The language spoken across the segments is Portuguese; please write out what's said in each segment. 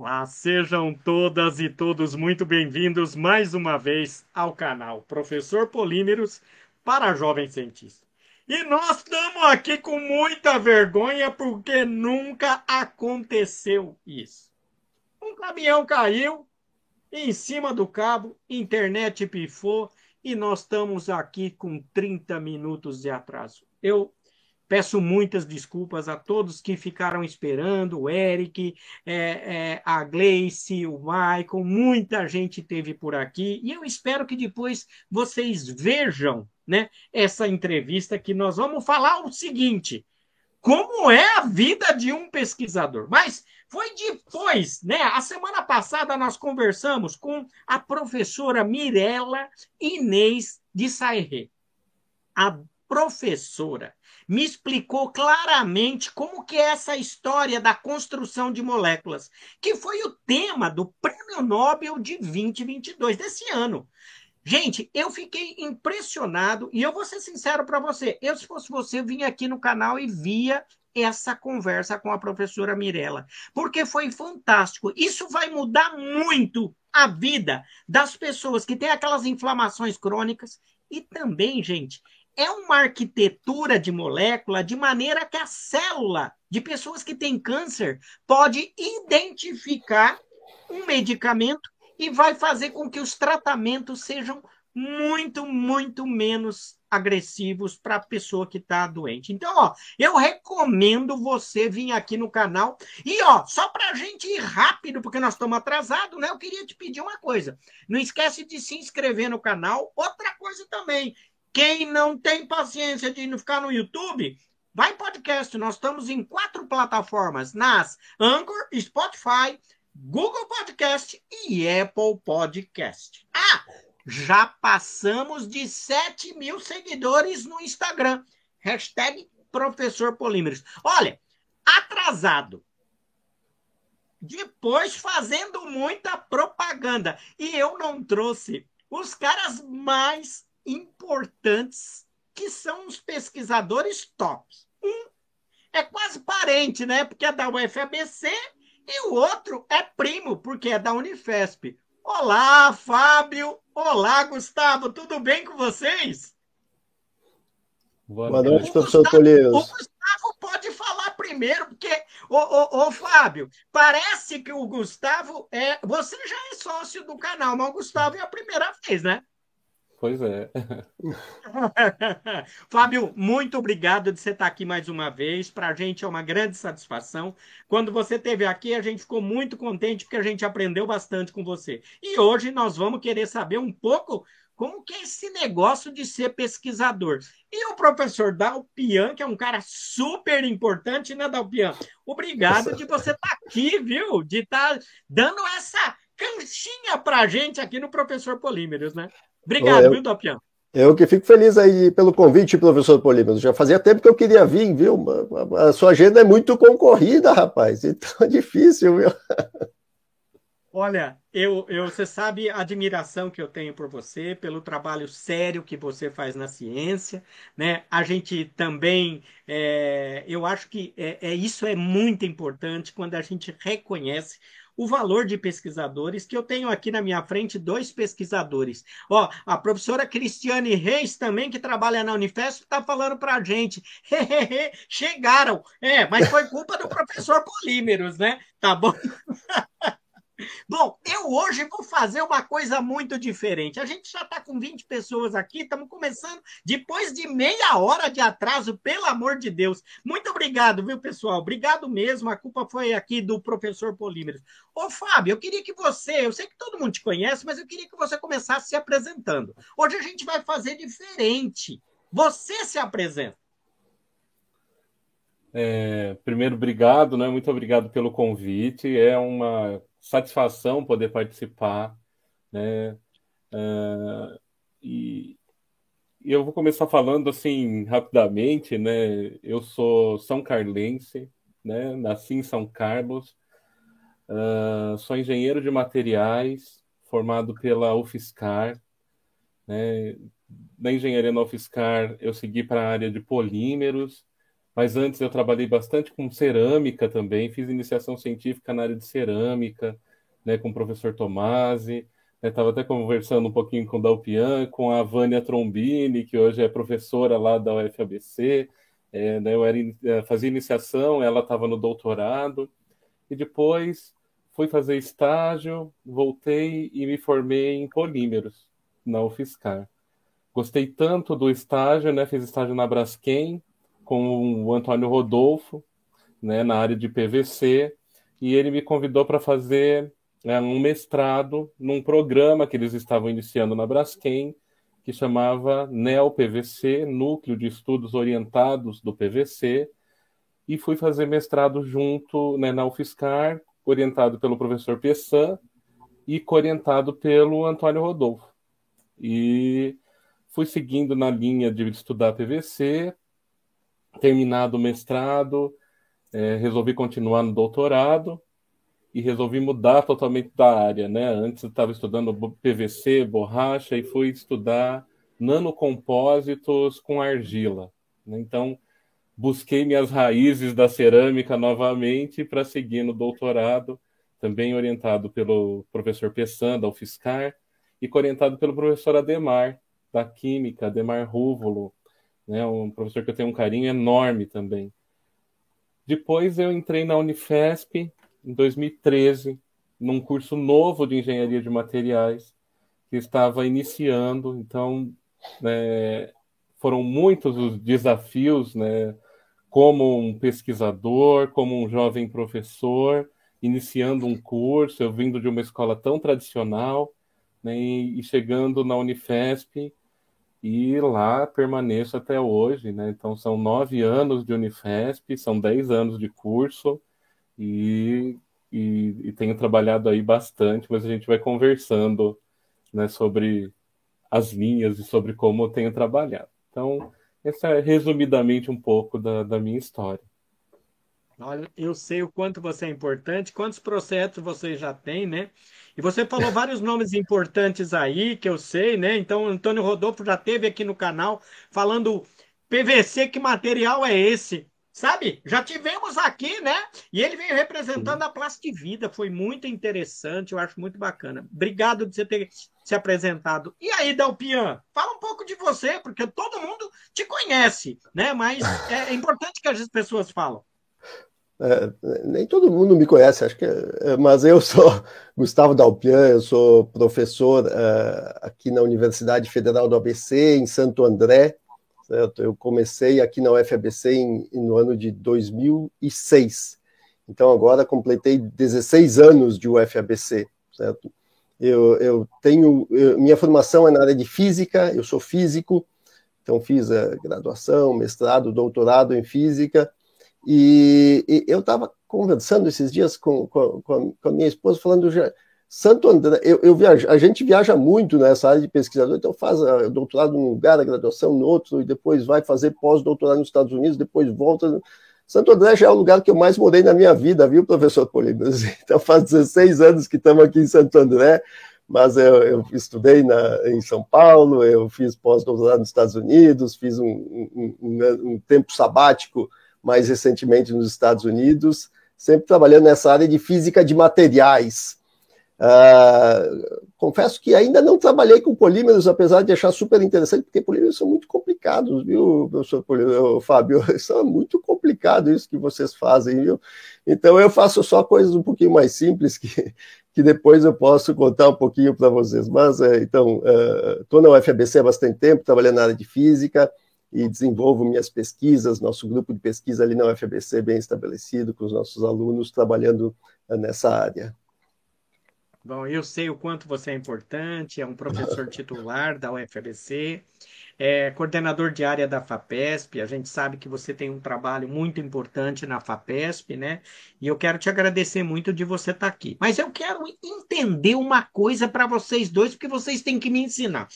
Ah, sejam todas e todos muito bem-vindos mais uma vez ao canal Professor Polímeros para Jovem Cientista. E nós estamos aqui com muita vergonha porque nunca aconteceu isso. Um caminhão caiu em cima do cabo, internet pifou e nós estamos aqui com 30 minutos de atraso. Eu Peço muitas desculpas a todos que ficaram esperando, o Eric, é, é, a Gleice, o Michael, muita gente teve por aqui, e eu espero que depois vocês vejam né, essa entrevista que nós vamos falar o seguinte: como é a vida de um pesquisador. Mas foi depois, né? A semana passada nós conversamos com a professora Mirella Inês de Sairê. A professora me explicou claramente como que é essa história da construção de moléculas, que foi o tema do Prêmio Nobel de 2022 desse ano. Gente, eu fiquei impressionado e eu vou ser sincero para você. Eu, se fosse você, vinha aqui no canal e via essa conversa com a professora Mirella, porque foi fantástico. Isso vai mudar muito a vida das pessoas que têm aquelas inflamações crônicas e também, gente, é uma arquitetura de molécula de maneira que a célula de pessoas que têm câncer pode identificar um medicamento e vai fazer com que os tratamentos sejam muito, muito menos agressivos para a pessoa que está doente. Então, ó, eu recomendo você vir aqui no canal. E, ó, só para a gente ir rápido, porque nós estamos atrasados, né? Eu queria te pedir uma coisa. Não esquece de se inscrever no canal. Outra coisa também, quem não tem paciência de não ficar no YouTube, vai podcast. Nós estamos em quatro plataformas: nas Anchor, Spotify, Google Podcast e Apple Podcast. Ah, já passamos de 7 mil seguidores no Instagram. Hashtag Professor Polímeros. Olha, atrasado. Depois fazendo muita propaganda. E eu não trouxe os caras mais importantes que são os pesquisadores tops. Um é quase parente, né? Porque é da UFABC e o outro é primo, porque é da Unifesp. Olá, Fábio! Olá, Gustavo! Tudo bem com vocês? Boa, Boa noite, professor Polius. O Gustavo pode falar primeiro, porque, ô, ô, ô, Fábio, parece que o Gustavo é. Você já é sócio do canal, mas o Gustavo é a primeira vez, né? Pois é. Fábio, muito obrigado de você estar aqui mais uma vez. Para a gente é uma grande satisfação. Quando você esteve aqui, a gente ficou muito contente porque a gente aprendeu bastante com você. E hoje nós vamos querer saber um pouco como que é esse negócio de ser pesquisador. E o professor Dalpian, que é um cara super importante, né, Dalpian? Obrigado de você estar aqui, viu? De estar dando essa canchinha para a gente aqui no Professor Polímeros, né? Obrigado, eu, viu, Dopian? Eu que fico feliz aí pelo convite, professor Polímeros. Já fazia tempo que eu queria vir, viu? A sua agenda é muito concorrida, rapaz. Então é difícil, viu? Olha, eu, eu, você sabe a admiração que eu tenho por você, pelo trabalho sério que você faz na ciência, né? A gente também, é, eu acho que é, é, isso é muito importante quando a gente reconhece o valor de pesquisadores, que eu tenho aqui na minha frente dois pesquisadores. Ó, a professora Cristiane Reis também, que trabalha na Unifesp, está falando para a gente. Chegaram. É, mas foi culpa do professor Polímeros, né? Tá bom? Bom, eu hoje vou fazer uma coisa muito diferente. A gente já está com 20 pessoas aqui, estamos começando depois de meia hora de atraso, pelo amor de Deus. Muito obrigado, viu, pessoal? Obrigado mesmo. A culpa foi aqui do professor Polímeros. Ô, Fábio, eu queria que você, eu sei que todo mundo te conhece, mas eu queria que você começasse se apresentando. Hoje a gente vai fazer diferente. Você se apresenta. É, primeiro, obrigado, né? Muito obrigado pelo convite. É uma satisfação poder participar, né? Uh, e, eu vou começar falando assim rapidamente, né? Eu sou são carlense, né? Nasci em São Carlos, uh, sou engenheiro de materiais, formado pela UFSCar, né? Na engenharia na UFSCar eu segui para a área de polímeros, mas antes eu trabalhei bastante com cerâmica também, fiz iniciação científica na área de cerâmica, né, com o professor Tomasi, estava né, até conversando um pouquinho com o Dalpian, com a Vânia Trombini, que hoje é professora lá da UFABC, é, né, eu era, é, fazia iniciação, ela estava no doutorado, e depois fui fazer estágio, voltei e me formei em polímeros na UFSCar. Gostei tanto do estágio, né? Fiz estágio na Braskem com o Antônio Rodolfo, né, na área de PVC, e ele me convidou para fazer né, um mestrado num programa que eles estavam iniciando na Braskem, que chamava NEO-PVC, Núcleo de Estudos Orientados do PVC, e fui fazer mestrado junto né, na UFSCar, orientado pelo professor Pessan e orientado pelo Antônio Rodolfo. E fui seguindo na linha de estudar PVC, terminado o mestrado, é, resolvi continuar no doutorado e resolvi mudar totalmente da área, né? Antes eu estava estudando PVC, borracha e fui estudar nanocompósitos com argila. Né? Então busquei minhas raízes da cerâmica novamente para seguir no doutorado, também orientado pelo professor Pessan da UFSCar e orientado pelo professor Ademar da Química, Ademar Rúvulo, né? Um professor que eu tenho um carinho enorme também. Depois eu entrei na Unifesp em 2013, num curso novo de engenharia de materiais que estava iniciando. Então, né, foram muitos os desafios, né, como um pesquisador, como um jovem professor, iniciando um curso, eu vindo de uma escola tão tradicional, né, e chegando na Unifesp e lá permaneço até hoje, né? Então são nove anos de Unifesp, são dez anos de curso e, e, e, tenho trabalhado aí bastante, mas a gente vai conversando né, sobre as linhas e sobre como eu tenho trabalhado. Então, essa é resumidamente um pouco da, da minha história. Olha, eu sei o quanto você é importante, quantos processos você já tem, né? E você falou vários nomes importantes aí, que eu sei, né? Então, Antônio Rodolfo já teve aqui no canal falando PVC, que material é esse? Sabe? Já tivemos aqui, né? E ele veio representando a Plastic Vida. Foi muito interessante, eu acho muito bacana. Obrigado de você ter se apresentado. E aí, Dalpian, fala um pouco de você, porque todo mundo te conhece, né? Mas é, é importante que as pessoas falam. É, nem todo mundo me conhece, acho que, é, mas eu sou Gustavo Dalpian, eu sou professor é, aqui na Universidade Federal do ABC, em Santo André. Certo? Eu comecei aqui na UFABC em, no ano de 2006. Então agora completei 16 anos de UFABC, certo? Eu, eu tenho eu, minha formação é na área de física, eu sou físico, então fiz a graduação, mestrado, doutorado em física e, e eu estava conversando esses dias com, com, com, a minha esposa, falando já. Santo André, eu, eu viajo, a gente viaja muito nessa área de pesquisador, então faz a, doutorado num lugar, a graduação no outro, e depois vai fazer pós-doutorado nos Estados Unidos, depois volta. Santo André já é o lugar que eu mais morei na minha vida, viu, professor Polímeros? Então faz 16 anos que estamos aqui em Santo André, mas eu, eu estudei na, em São Paulo, eu fiz pós-doutorado nos Estados Unidos, fiz um, um, um, um tempo sabático mais recentemente nos Estados Unidos, sempre trabalhando nessa área de física de materiais. Uh, confesso que ainda não trabalhei com polímeros, apesar de achar super interessante, porque polímeros são muito complicados, viu, professor Polímero, Fábio? São muito complicado isso que vocês fazem, viu? Então eu faço só coisas um pouquinho mais simples que, que depois eu posso contar um pouquinho para vocês. Mas, é, então, estou uh, na UFABC há bastante tempo, trabalhando na área de física, e desenvolvo minhas pesquisas, nosso grupo de pesquisa ali na UFABC bem estabelecido, com os nossos alunos trabalhando eh, nessa área. Bom, eu sei o quanto você é importante, é um professor titular da UFABC, é coordenador de área da FAPESP. A gente sabe que você tem um trabalho muito importante na FAPESP, né? E eu quero te agradecer muito de você estar aqui. Mas eu quero entender uma coisa para vocês dois, porque vocês têm que me ensinar.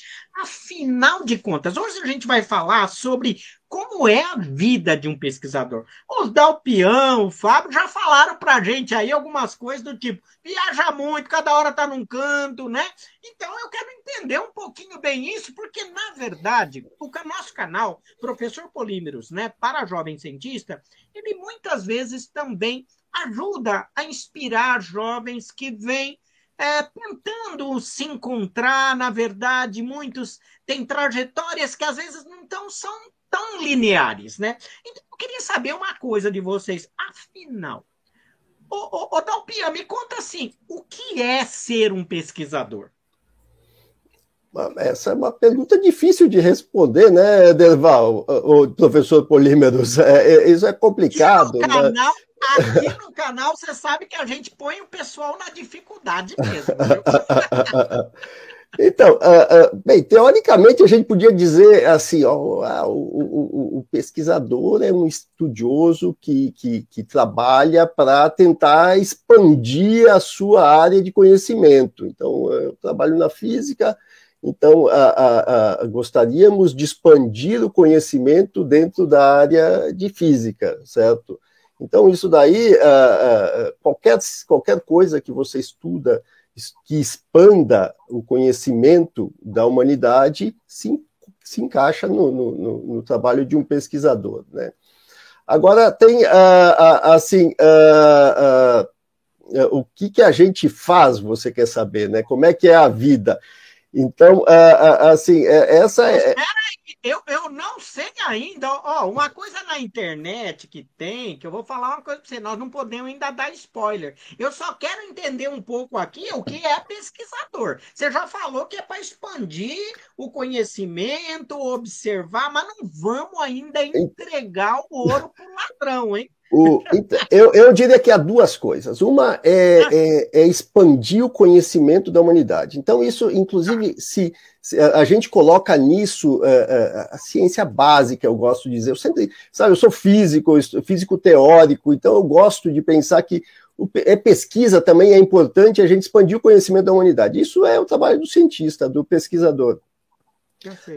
Afinal de contas, hoje a gente vai falar sobre como é a vida de um pesquisador. Os Dalpião, o Fábio já falaram para a gente aí algumas coisas do tipo, viaja muito, cada hora está num canto, né? Então eu quero entender um pouquinho bem isso, porque na verdade, o nosso canal, Professor Polímeros, né, para jovem cientista, ele muitas vezes também ajuda a inspirar jovens que vêm é, tentando se encontrar, na verdade, muitos têm trajetórias que às vezes não tão, são tão lineares, né? Então, eu queria saber uma coisa de vocês. Afinal, ô, ô, ô Dalpia, me conta assim, o que é ser um pesquisador? Essa é uma pergunta difícil de responder, né, Derval, o professor Polímeros? É, é, isso é complicado. E no, né? canal, Aqui no canal, você sabe que a gente põe o pessoal na dificuldade mesmo. Então, uh, uh, bem, teoricamente a gente podia dizer assim, ó, ah, o, o, o, pesquisador é um estudioso que, que, que trabalha para tentar expandir a sua área de conhecimento. Então, eu trabalho na física, então gostaríamos de expandir o conhecimento dentro da área de física, certo? Então, isso daí, qualquer, qualquer coisa que você estuda que expanda o conhecimento da humanidade se, se encaixa no, no, no trabalho de um pesquisador. Né? Agora, tem, uh, assim, o que, que a gente faz, você quer saber, né? Como é que é a vida? Então, assim, é, essa é eu, eu não sei ainda. Ó, uma coisa na internet que tem, que eu vou falar uma coisa para você, nós não podemos ainda dar spoiler. Eu só quero entender um pouco aqui o que é pesquisador. Você já falou que é para expandir o conhecimento, observar, mas não vamos ainda entregar o ouro para o ladrão, hein? O, eu, eu, diria que há duas coisas. Uma é, é, é, expandir o conhecimento da humanidade. Então, isso, inclusive, se, se a gente coloca nisso a, é, é, a, ciência básica, eu gosto de dizer. Eu sempre, sabe, eu sou físico, físico teórico, então eu gosto de pensar que o, é pesquisa também é importante a gente expandir o conhecimento da humanidade. Isso é o trabalho do cientista, do pesquisador.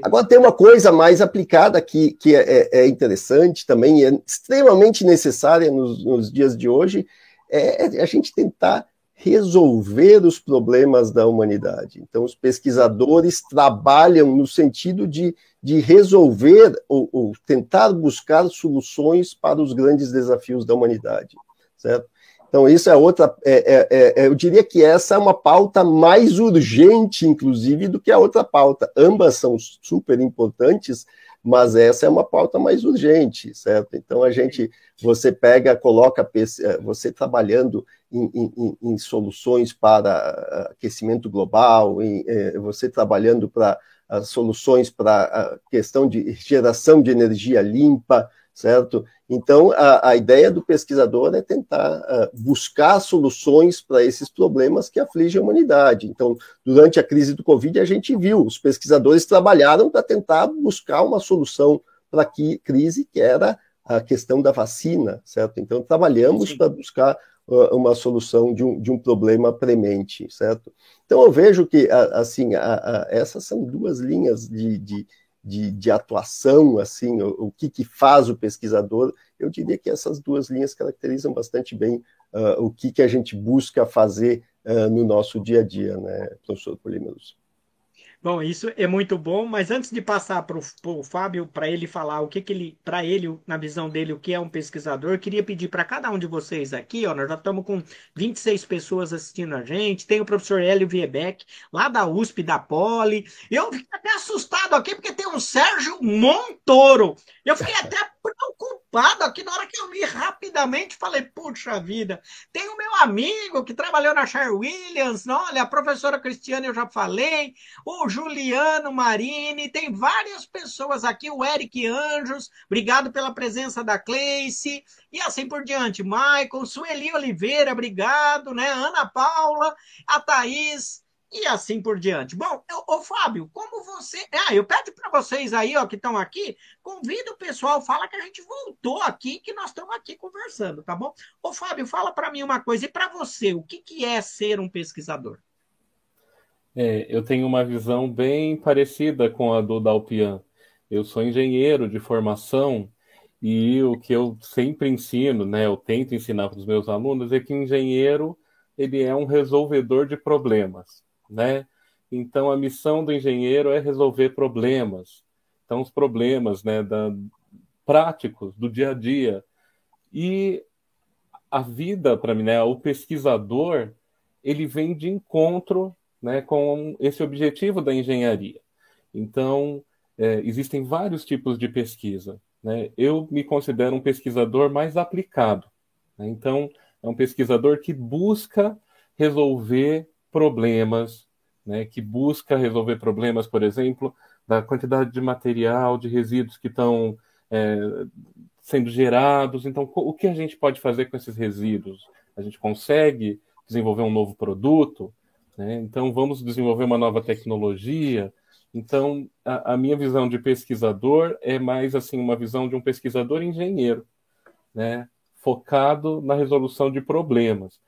Agora tem uma coisa mais aplicada que, que é, é, é interessante também, é extremamente necessária nos, nos dias de hoje, é, é a gente tentar resolver os problemas da humanidade. Então, os pesquisadores trabalham no sentido de, de resolver ou, ou tentar buscar soluções para os grandes desafios da humanidade, certo? Então, isso é outra. É, é, é, eu diria que essa é uma pauta mais urgente, inclusive, do que a outra pauta. Ambas são super importantes, mas essa é uma pauta mais urgente, certo? Então, a gente, você pega, coloca é, você trabalhando em, em, em soluções para aquecimento global, em, é, você trabalhando para soluções para a questão de geração de energia limpa, certo? Então, a, a ideia do pesquisador é tentar uh, buscar soluções para esses problemas que afligem a humanidade. Então, durante a crise do Covid, a gente viu, os pesquisadores trabalharam para tentar buscar uma solução para a crise, que era a questão da vacina, certo? Então, trabalhamos para buscar uh, uma solução de um, de um problema premente, certo? Então, eu vejo que, assim, a, a, essas são duas linhas de, de de, de atuação, assim, o, o que, que, faz o pesquisador, eu diria que essas duas linhas caracterizam bastante bem uh, o que, que a gente busca fazer uh, no nosso dia a dia, né, professor Polímeros? Bom, isso é muito bom, mas antes de passar para o Fábio, para ele falar o que, que ele, para ele, na visão dele, o que é um pesquisador, queria pedir para cada um de vocês aqui, ó, nós já estamos com 26 pessoas assistindo a gente, tem o professor Hélio Viebeck, lá da USP, da Poli, eu fiquei até assustado aqui, porque tem um Sérgio Montoro, eu fiquei até preocupado aqui na hora que eu vi rapidamente, falei, puxa vida, tem o meu amigo que trabalhou na Sher Williams, olha, a professora Cristiane eu já falei, o Juliano Marini, tem várias pessoas aqui, o Eric Anjos, obrigado pela presença da Cleice, e assim por diante. Michael, Sueli Oliveira, obrigado, né? Ana Paula, a Thaís, e assim por diante. Bom, ô Fábio, como você. Ah, eu peço para vocês aí, ó, que estão aqui, convida o pessoal, fala que a gente voltou aqui, que nós estamos aqui conversando, tá bom? Ô Fábio, fala para mim uma coisa, e para você, o que, que é ser um pesquisador? É, eu tenho uma visão bem parecida com a do Dalpian. Eu sou engenheiro de formação e o que eu sempre ensino, né, eu tento ensinar para os meus alunos é que engenheiro ele é um resolvedor de problemas, né? Então a missão do engenheiro é resolver problemas. Então os problemas, né, da, práticos do dia a dia. E a vida para mim, né, o pesquisador, ele vem de encontro, né, com esse objetivo da engenharia. Então é, existem vários tipos de pesquisa. Né? Eu me considero um pesquisador mais aplicado. Né? Então, é um pesquisador que busca resolver problemas, né? que busca resolver problemas, por exemplo, da quantidade de material, de resíduos que estão é, sendo gerados. Então, o que a gente pode fazer com esses resíduos? A gente consegue desenvolver um novo produto? Né? Então, vamos desenvolver uma nova tecnologia? Então, a, a, minha visão de pesquisador é mais assim uma visão de um pesquisador engenheiro, né? focado na resolução de problemas.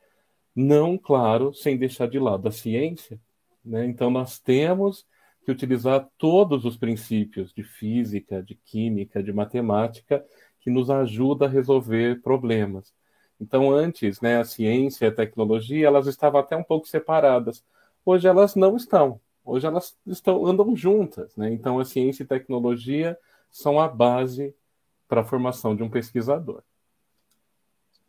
Não, claro, sem deixar de lado a ciência. Né? Então, nós temos que utilizar todos os princípios de física, de química, de matemática, que nos ajuda a resolver problemas. Então, antes, né, a ciência e a tecnologia, elas estavam até um pouco separadas. Hoje elas não estão. Hoje elas estão, andam juntas, né? Então a ciência e tecnologia são a base para a formação de um pesquisador.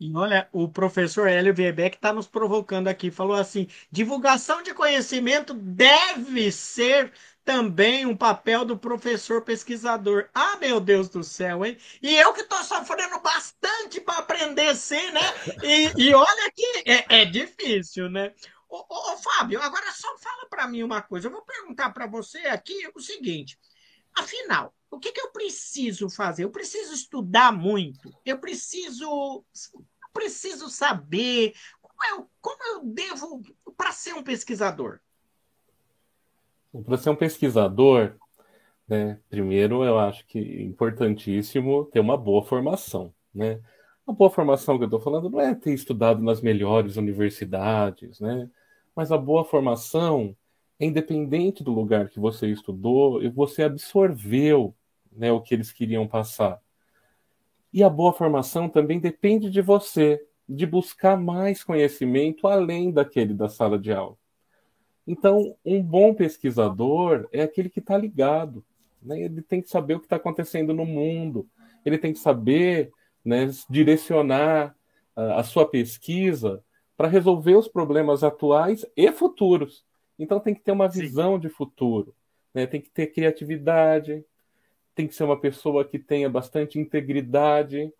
E olha, o professor Hélio Webeck está nos provocando aqui, falou assim: divulgação de conhecimento deve ser também um papel do professor pesquisador. Ah, meu Deus do céu, hein? E eu que estou sofrendo bastante para aprender ser, né? E, e olha que é, é difícil, né? Ô, ô, ô, Fábio, agora só fala para mim uma coisa. Eu vou perguntar para você aqui o seguinte: afinal, o que, que eu preciso fazer? Eu preciso estudar muito. Eu preciso, preciso saber como eu, como eu devo para ser um pesquisador. Para ser um pesquisador, né, primeiro eu acho que é importantíssimo ter uma boa formação, né? A boa formação que eu estou falando não é ter estudado nas melhores universidades, né? Mas a boa formação é independente do lugar que você estudou e você absorveu né, o que eles queriam passar. E a boa formação também depende de você, de buscar mais conhecimento além daquele da sala de aula. Então, um bom pesquisador é aquele que está ligado. Né? Ele tem que saber o que está acontecendo no mundo, ele tem que saber né, direcionar uh, a sua pesquisa para resolver os problemas atuais e futuros. Então tem que ter uma visão Sim. de futuro, né? tem que ter criatividade, tem que ser uma pessoa que tenha bastante integridade,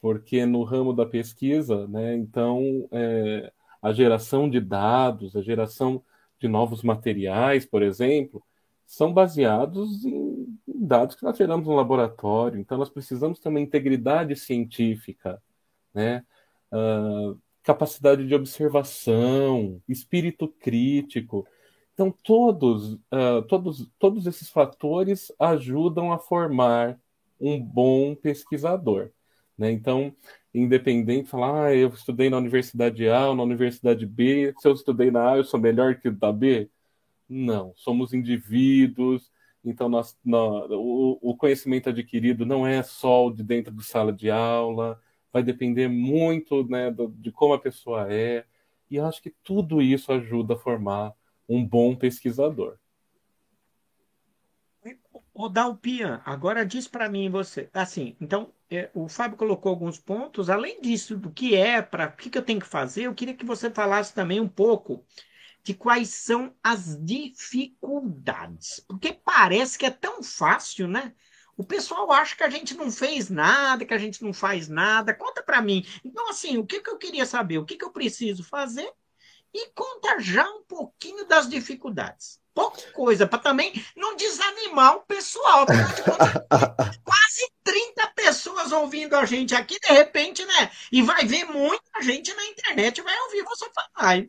porque no ramo da pesquisa, né, então é, a geração de dados, a geração de novos materiais, por exemplo, são baseados em dados que nós geramos no laboratório. Então nós precisamos ter uma integridade científica, né? Uh, capacidade de observação, espírito crítico. Então, todos, uh, todos, todos esses fatores ajudam a formar um bom pesquisador. Né? Então, independente, falar, ah, eu estudei na Universidade A ou na Universidade B, se eu estudei na A, eu sou melhor que o da B? Não, somos indivíduos, então nós, nós o, o conhecimento adquirido não é só de dentro de sala de aula, vai depender muito né, de como a pessoa é, e acho que tudo isso ajuda a formar um bom pesquisador. O Dalpian, agora diz para mim você, assim, então é, o Fábio colocou alguns pontos, além disso, do que é, para o que, que eu tenho que fazer, eu queria que você falasse também um pouco de quais são as dificuldades, porque parece que é tão fácil, né? O pessoal acha que a gente não fez nada, que a gente não faz nada. Conta para mim. Então, assim, o que, que eu queria saber? O que, que eu preciso fazer? E conta já um pouquinho das dificuldades. Pouca coisa, para também não desanimar o pessoal. quase 30 pessoas ouvindo a gente aqui, de repente, né? E vai ver muita gente na internet vai ouvir você falar.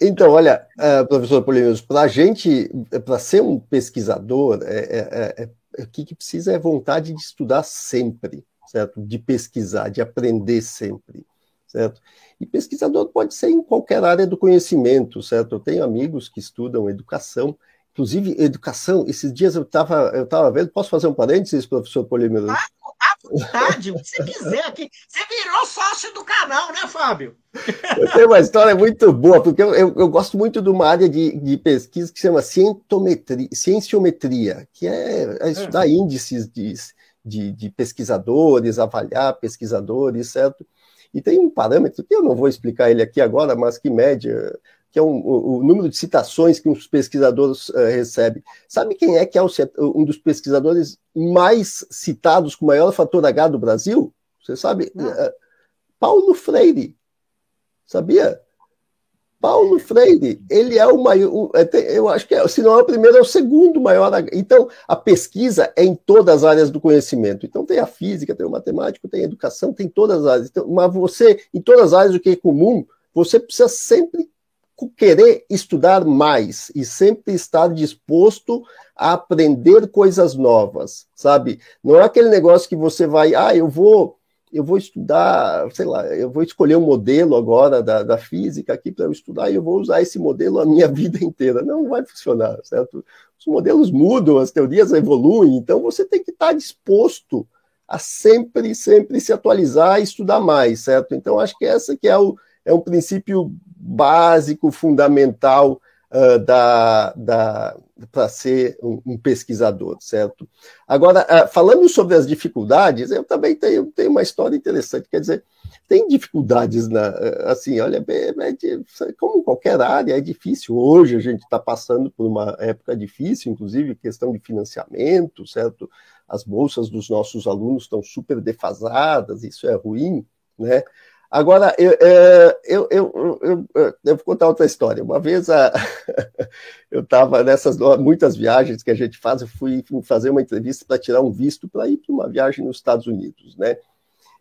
Então, olha, uh, professor Polinos, para a gente, para ser um pesquisador, é, é, é o que, que precisa é vontade de estudar sempre, certo? De pesquisar, de aprender sempre, certo? E pesquisador pode ser em qualquer área do conhecimento, certo? Eu tenho amigos que estudam educação Inclusive, educação, esses dias eu estava eu tava vendo, posso fazer um parênteses, professor Polímero? Ah, à vontade, o que você quiser aqui. Você virou sócio do canal, né, Fábio? Eu tenho uma história muito boa, porque eu, eu, eu gosto muito de uma área de, de pesquisa que se chama cienciometria, que é, é estudar é. índices de, de, de pesquisadores, avaliar pesquisadores, certo? E tem um parâmetro que eu não vou explicar ele aqui agora, mas que mede que é um, o, o, número de citações que os pesquisadores uh, recebem. Sabe quem é que é o, um dos pesquisadores mais citados com maior fator H do Brasil? Você sabe? Uh, Paulo Freire. Sabia? Paulo Freire, ele é o maior, é, eu acho que é, se não é o primeiro, é o segundo maior. Então, a pesquisa é em todas as áreas do conhecimento. Então, tem a física, tem o matemático, tem a educação, tem todas as áreas. Então, mas você, em todas as áreas, o que é comum, você precisa sempre querer estudar mais e sempre estar disposto a aprender coisas novas, sabe? Não é aquele negócio que você vai, ah, eu vou, eu vou estudar, sei lá, eu vou escolher um modelo agora da, da física aqui para eu estudar e eu vou usar esse modelo a minha vida inteira. Não vai funcionar, certo? Os modelos mudam, as teorias evoluem, então você tem que estar disposto a sempre, sempre se atualizar e estudar mais, certo? Então acho que essa que é o é um princípio básico, fundamental uh, da, da para ser um, pesquisador, certo? Agora, uh, falando sobre as dificuldades, eu também tenho, tenho uma história interessante, quer dizer, tem dificuldades na, assim, olha, é, é, como qualquer área, é difícil. Hoje a gente está passando por uma época difícil, inclusive questão de financiamento, certo? As bolsas dos nossos alunos estão super defasadas, isso é ruim, né? Agora, eu, é, eu, eu, eu, eu, vou contar outra história. Uma vez eu estava nessas muitas viagens que a gente faz, eu fui fazer uma entrevista para tirar um visto para ir para uma viagem nos Estados Unidos, né?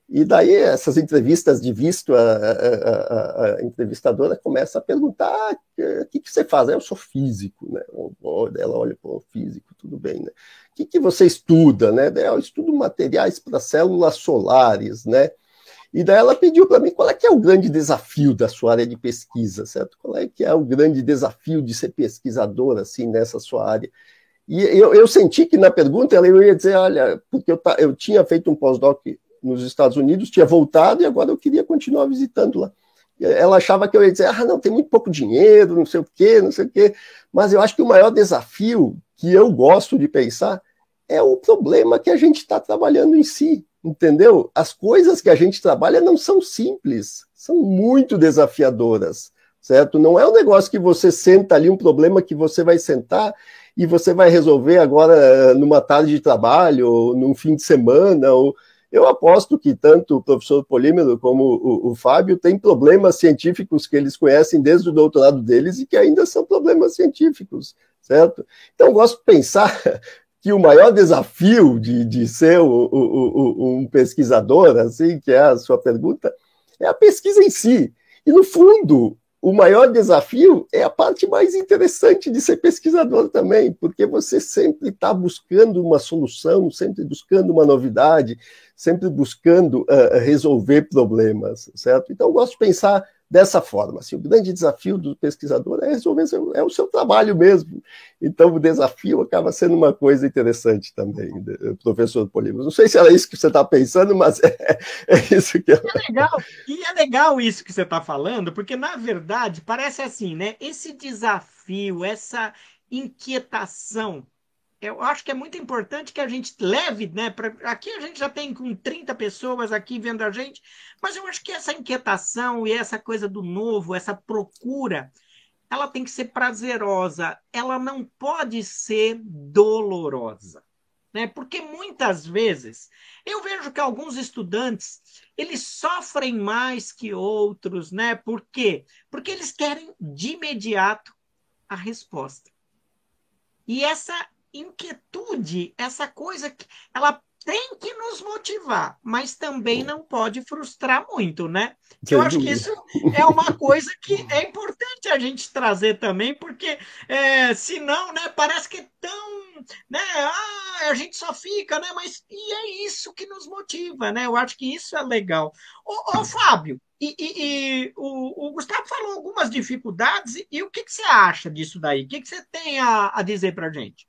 E daí, essas entrevistas de visto, a, a, a entrevistadora começa a perguntar: ah, o que, que você faz? Eu sou físico, né? Ela olha, pô, físico, tudo bem, né? O que, que você estuda, né? Eu estudo materiais para células solares, né? E daí ela pediu para mim qual é que é o grande desafio da sua área de pesquisa, certo? Qual é que é o grande desafio de ser pesquisador assim nessa sua área? E eu, eu senti que na pergunta ela ia dizer, olha, porque eu, eu tinha feito um pós-doc nos Estados Unidos, tinha voltado e agora eu queria continuar visitando lá. Ela achava que eu ia dizer, ah, não, tem muito pouco dinheiro, não sei o quê, não sei o quê. Mas eu acho que o maior desafio que eu gosto de pensar é o problema que a gente está trabalhando em si, entendeu? As coisas que a gente trabalha não são simples, são muito desafiadoras, certo? Não é um negócio que você senta ali, um problema que você vai sentar e você vai resolver agora eh, numa tarde de trabalho, ou num fim de semana, ou... Eu aposto que tanto o professor Polímero como o, o, Fábio têm problemas científicos que eles conhecem desde o doutorado deles e que ainda são problemas científicos, certo? Então, gosto de pensar que o maior desafio de, de ser o, o, o, um pesquisador, assim, que é a sua pergunta, é a pesquisa em si. E, no fundo, o maior desafio é a parte mais interessante de ser pesquisador também, porque você sempre está buscando uma solução, sempre buscando uma novidade, sempre buscando uh, resolver problemas, certo? Então, eu gosto de pensar dessa forma. Assim, o grande desafio do pesquisador é resolver seu, é o seu trabalho mesmo. Então, o desafio acaba sendo uma coisa interessante também, professor Polímero. Não sei se era isso que você está pensando, mas é, é isso que eu... é legal. E é legal isso que você está falando, porque na verdade parece assim, né? Esse desafio, essa inquietação eu acho que é muito importante que a gente leve, né? Pra, aqui a gente já tem com 30 pessoas aqui vendo a gente, mas eu acho que essa inquietação e essa coisa do novo, essa procura, ela tem que ser prazerosa, ela não pode ser dolorosa. Né? Porque muitas vezes eu vejo que alguns estudantes eles sofrem mais que outros, né? Por quê? Porque eles querem de imediato a resposta. E essa inquietude, essa coisa que ela tem que nos motivar, mas também não pode frustrar muito, né? Eu acho que isso é uma coisa que é importante a gente trazer também, porque é, senão, né, parece que é tão, né, ah, a gente só fica, né, mas e é isso que nos motiva, né? Eu acho que isso é legal. Ô, ô Fábio, e, e, e o, o, Gustavo falou algumas dificuldades, e, e o que, que, você acha disso daí? O que, que você tem a, a dizer para gente?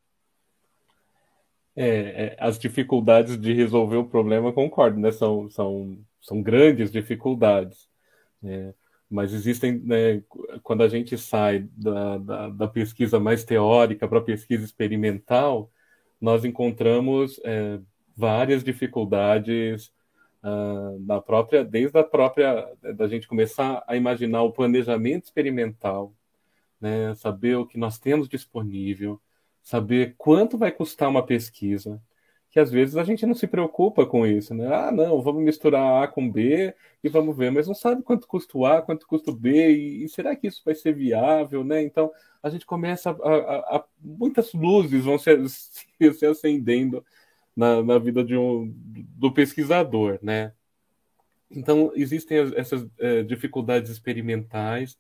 É, é, as dificuldades de resolver o problema, concordo, né? São, são, são grandes dificuldades. Né? Mas existem, né, quando a gente sai da, da, da pesquisa mais teórica para a pesquisa experimental, nós encontramos é, várias dificuldades uh, na própria, desde a própria da gente começar a imaginar o planejamento experimental, né, saber o que nós temos disponível, saber quanto vai custar uma pesquisa, que às vezes a gente não se preocupa com isso, né? Ah, não, vamos misturar A com B e vamos ver, mas não sabe quanto custa o A, quanto custa o B, e, e será que isso vai ser viável, né? Então a gente começa a, a, a muitas luzes vão se, se acendendo na, na vida de um, do pesquisador, né? Então, existem essas é, dificuldades experimentais,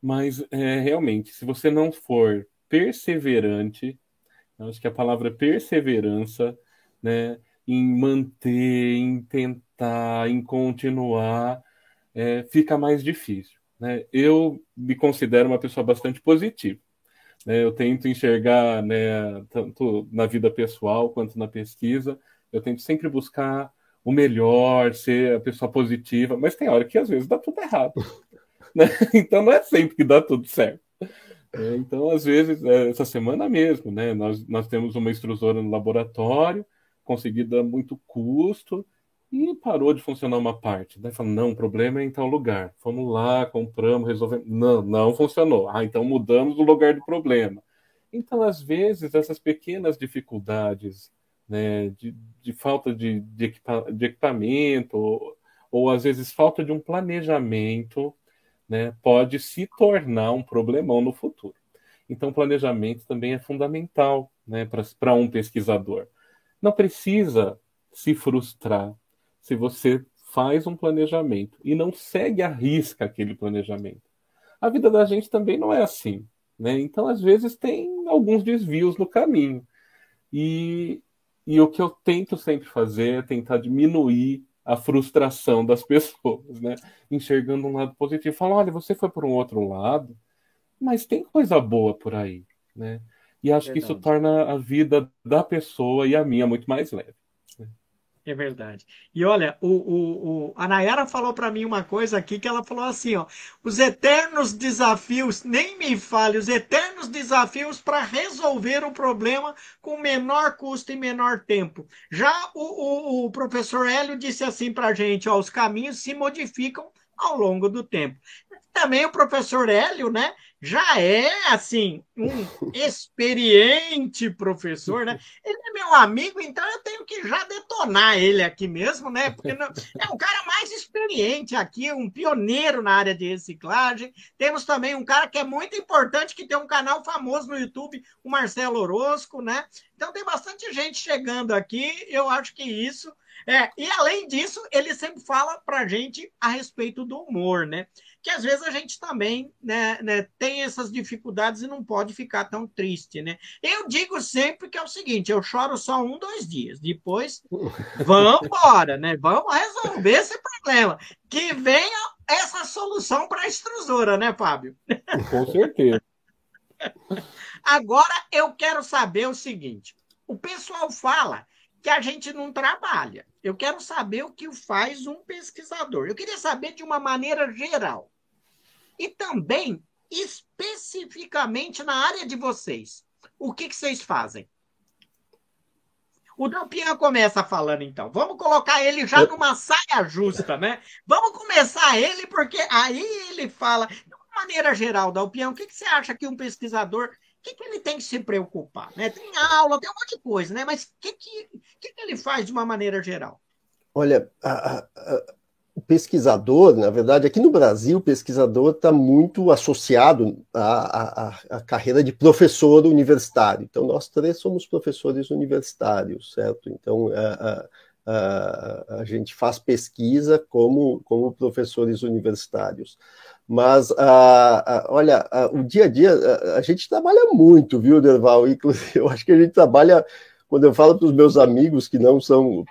mas é, realmente, se você não for perseverante, acho que a palavra perseverança, né, em manter, em tentar, em continuar, é, fica mais difícil. Né? Eu me considero uma pessoa bastante positiva. Né? Eu tento enxergar, né, tanto na vida pessoal quanto na pesquisa, eu tento sempre buscar o melhor, ser a pessoa positiva, mas tem hora que às vezes dá tudo errado. Né? Então não é sempre que dá tudo certo. É, então, às vezes, é, essa semana mesmo, né, nós, nós temos uma extrusora no laboratório, conseguida muito custo, e parou de funcionar uma parte. Daí falou, não, o problema é em tal lugar. Fomos lá, compramos, resolvemos. Não, não funcionou. Ah, então mudamos o lugar do problema. Então, às vezes, essas pequenas dificuldades né, de, de falta de, de, equipa, de equipamento, ou, ou, às vezes falta de um planejamento, né, pode se tornar um problemão no futuro. Então, planejamento também é fundamental né, para um pesquisador. Não precisa se frustrar se você faz um planejamento e não segue a risca aquele planejamento. A vida da gente também não é assim, né? Então, às vezes, tem alguns desvios no caminho. E, e o que eu tento sempre fazer é tentar diminuir a frustração das pessoas, né? Enxergando um lado positivo. Falar, olha, você foi por um outro lado, mas tem coisa boa por aí, né? E acho Verdade. que isso torna a vida da pessoa e a minha muito mais leve. É verdade. E olha, o, o, o a Nayara falou para mim uma coisa aqui que ela falou assim, ó, os eternos desafios, nem me fale, os eternos desafios para resolver o problema com menor custo e menor tempo. Já o, o, o professor Hélio disse assim para a gente, ó, os caminhos se modificam ao longo do tempo. Também o professor Hélio, né, já é, assim, um experiente professor, né? Ele é meu amigo, então eu tenho que já detonar ele aqui mesmo, né? Porque não, é um cara mais experiente aqui, um pioneiro na área de reciclagem. Temos também um cara que é muito importante, que tem um canal famoso no YouTube, o Marcelo Orosco, né? Então tem bastante gente chegando aqui, eu acho que isso é, e além disso, ele sempre fala para gente a respeito do humor, né? Que às vezes a gente também né, né, tem essas dificuldades e não pode ficar tão triste, né? Eu digo sempre que é o seguinte: eu choro só um, dois dias, depois vamos embora, né? Vamos resolver esse problema. Que venha essa solução para a extrusora, né, Fábio? Com certeza. Agora eu quero saber o seguinte: o pessoal fala que a gente não trabalha. Eu quero saber o que faz um pesquisador. Eu queria saber de uma maneira geral. E também, especificamente na área de vocês. O que, que vocês fazem? O Dalpian começa falando, então. Vamos colocar ele já numa saia justa, né? Vamos começar ele, porque aí ele fala, de uma maneira geral, Dalpian, o que, que você acha que um pesquisador que, que ele tem que se preocupar? Né? Tem aula, tem um monte de coisa, né? mas o que, que, que, que ele faz de uma maneira geral? Olha, a, a, o pesquisador, na verdade, aqui no Brasil, o pesquisador está muito associado à, à, à, carreira de professor universitário. Então, nós três somos professores universitários, certo? Então, a, a, a gente faz pesquisa como, como professores universitários. Mas, ah, olha, o dia a dia, a, a, gente trabalha muito, viu, Derval? Inclusive, eu acho que a gente trabalha, quando eu falo para os meus amigos que não são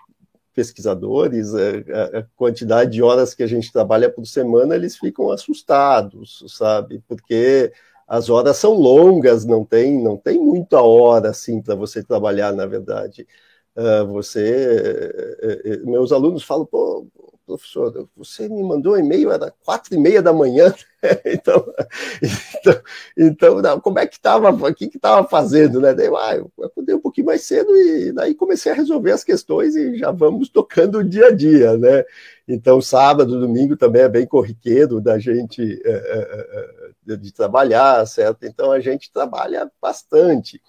pesquisadores, a, a, quantidade de horas que a gente trabalha por semana, eles ficam assustados, sabe? Porque as horas são longas, não tem, não tem muita hora assim para você trabalhar, na verdade. Uh, você, uh, uh, meus alunos falam, pô, professor, você me mandou um e-mail, era quatro e meia da manhã, então, então, então não, como é que estava, o que estava fazendo, né? Daí, ah, eu acordei um pouquinho mais cedo e daí comecei a resolver as questões e já vamos tocando o dia a dia, né? Então, sábado, domingo também é bem corriqueiro da gente é, é, de trabalhar, certo? Então, a gente trabalha bastante.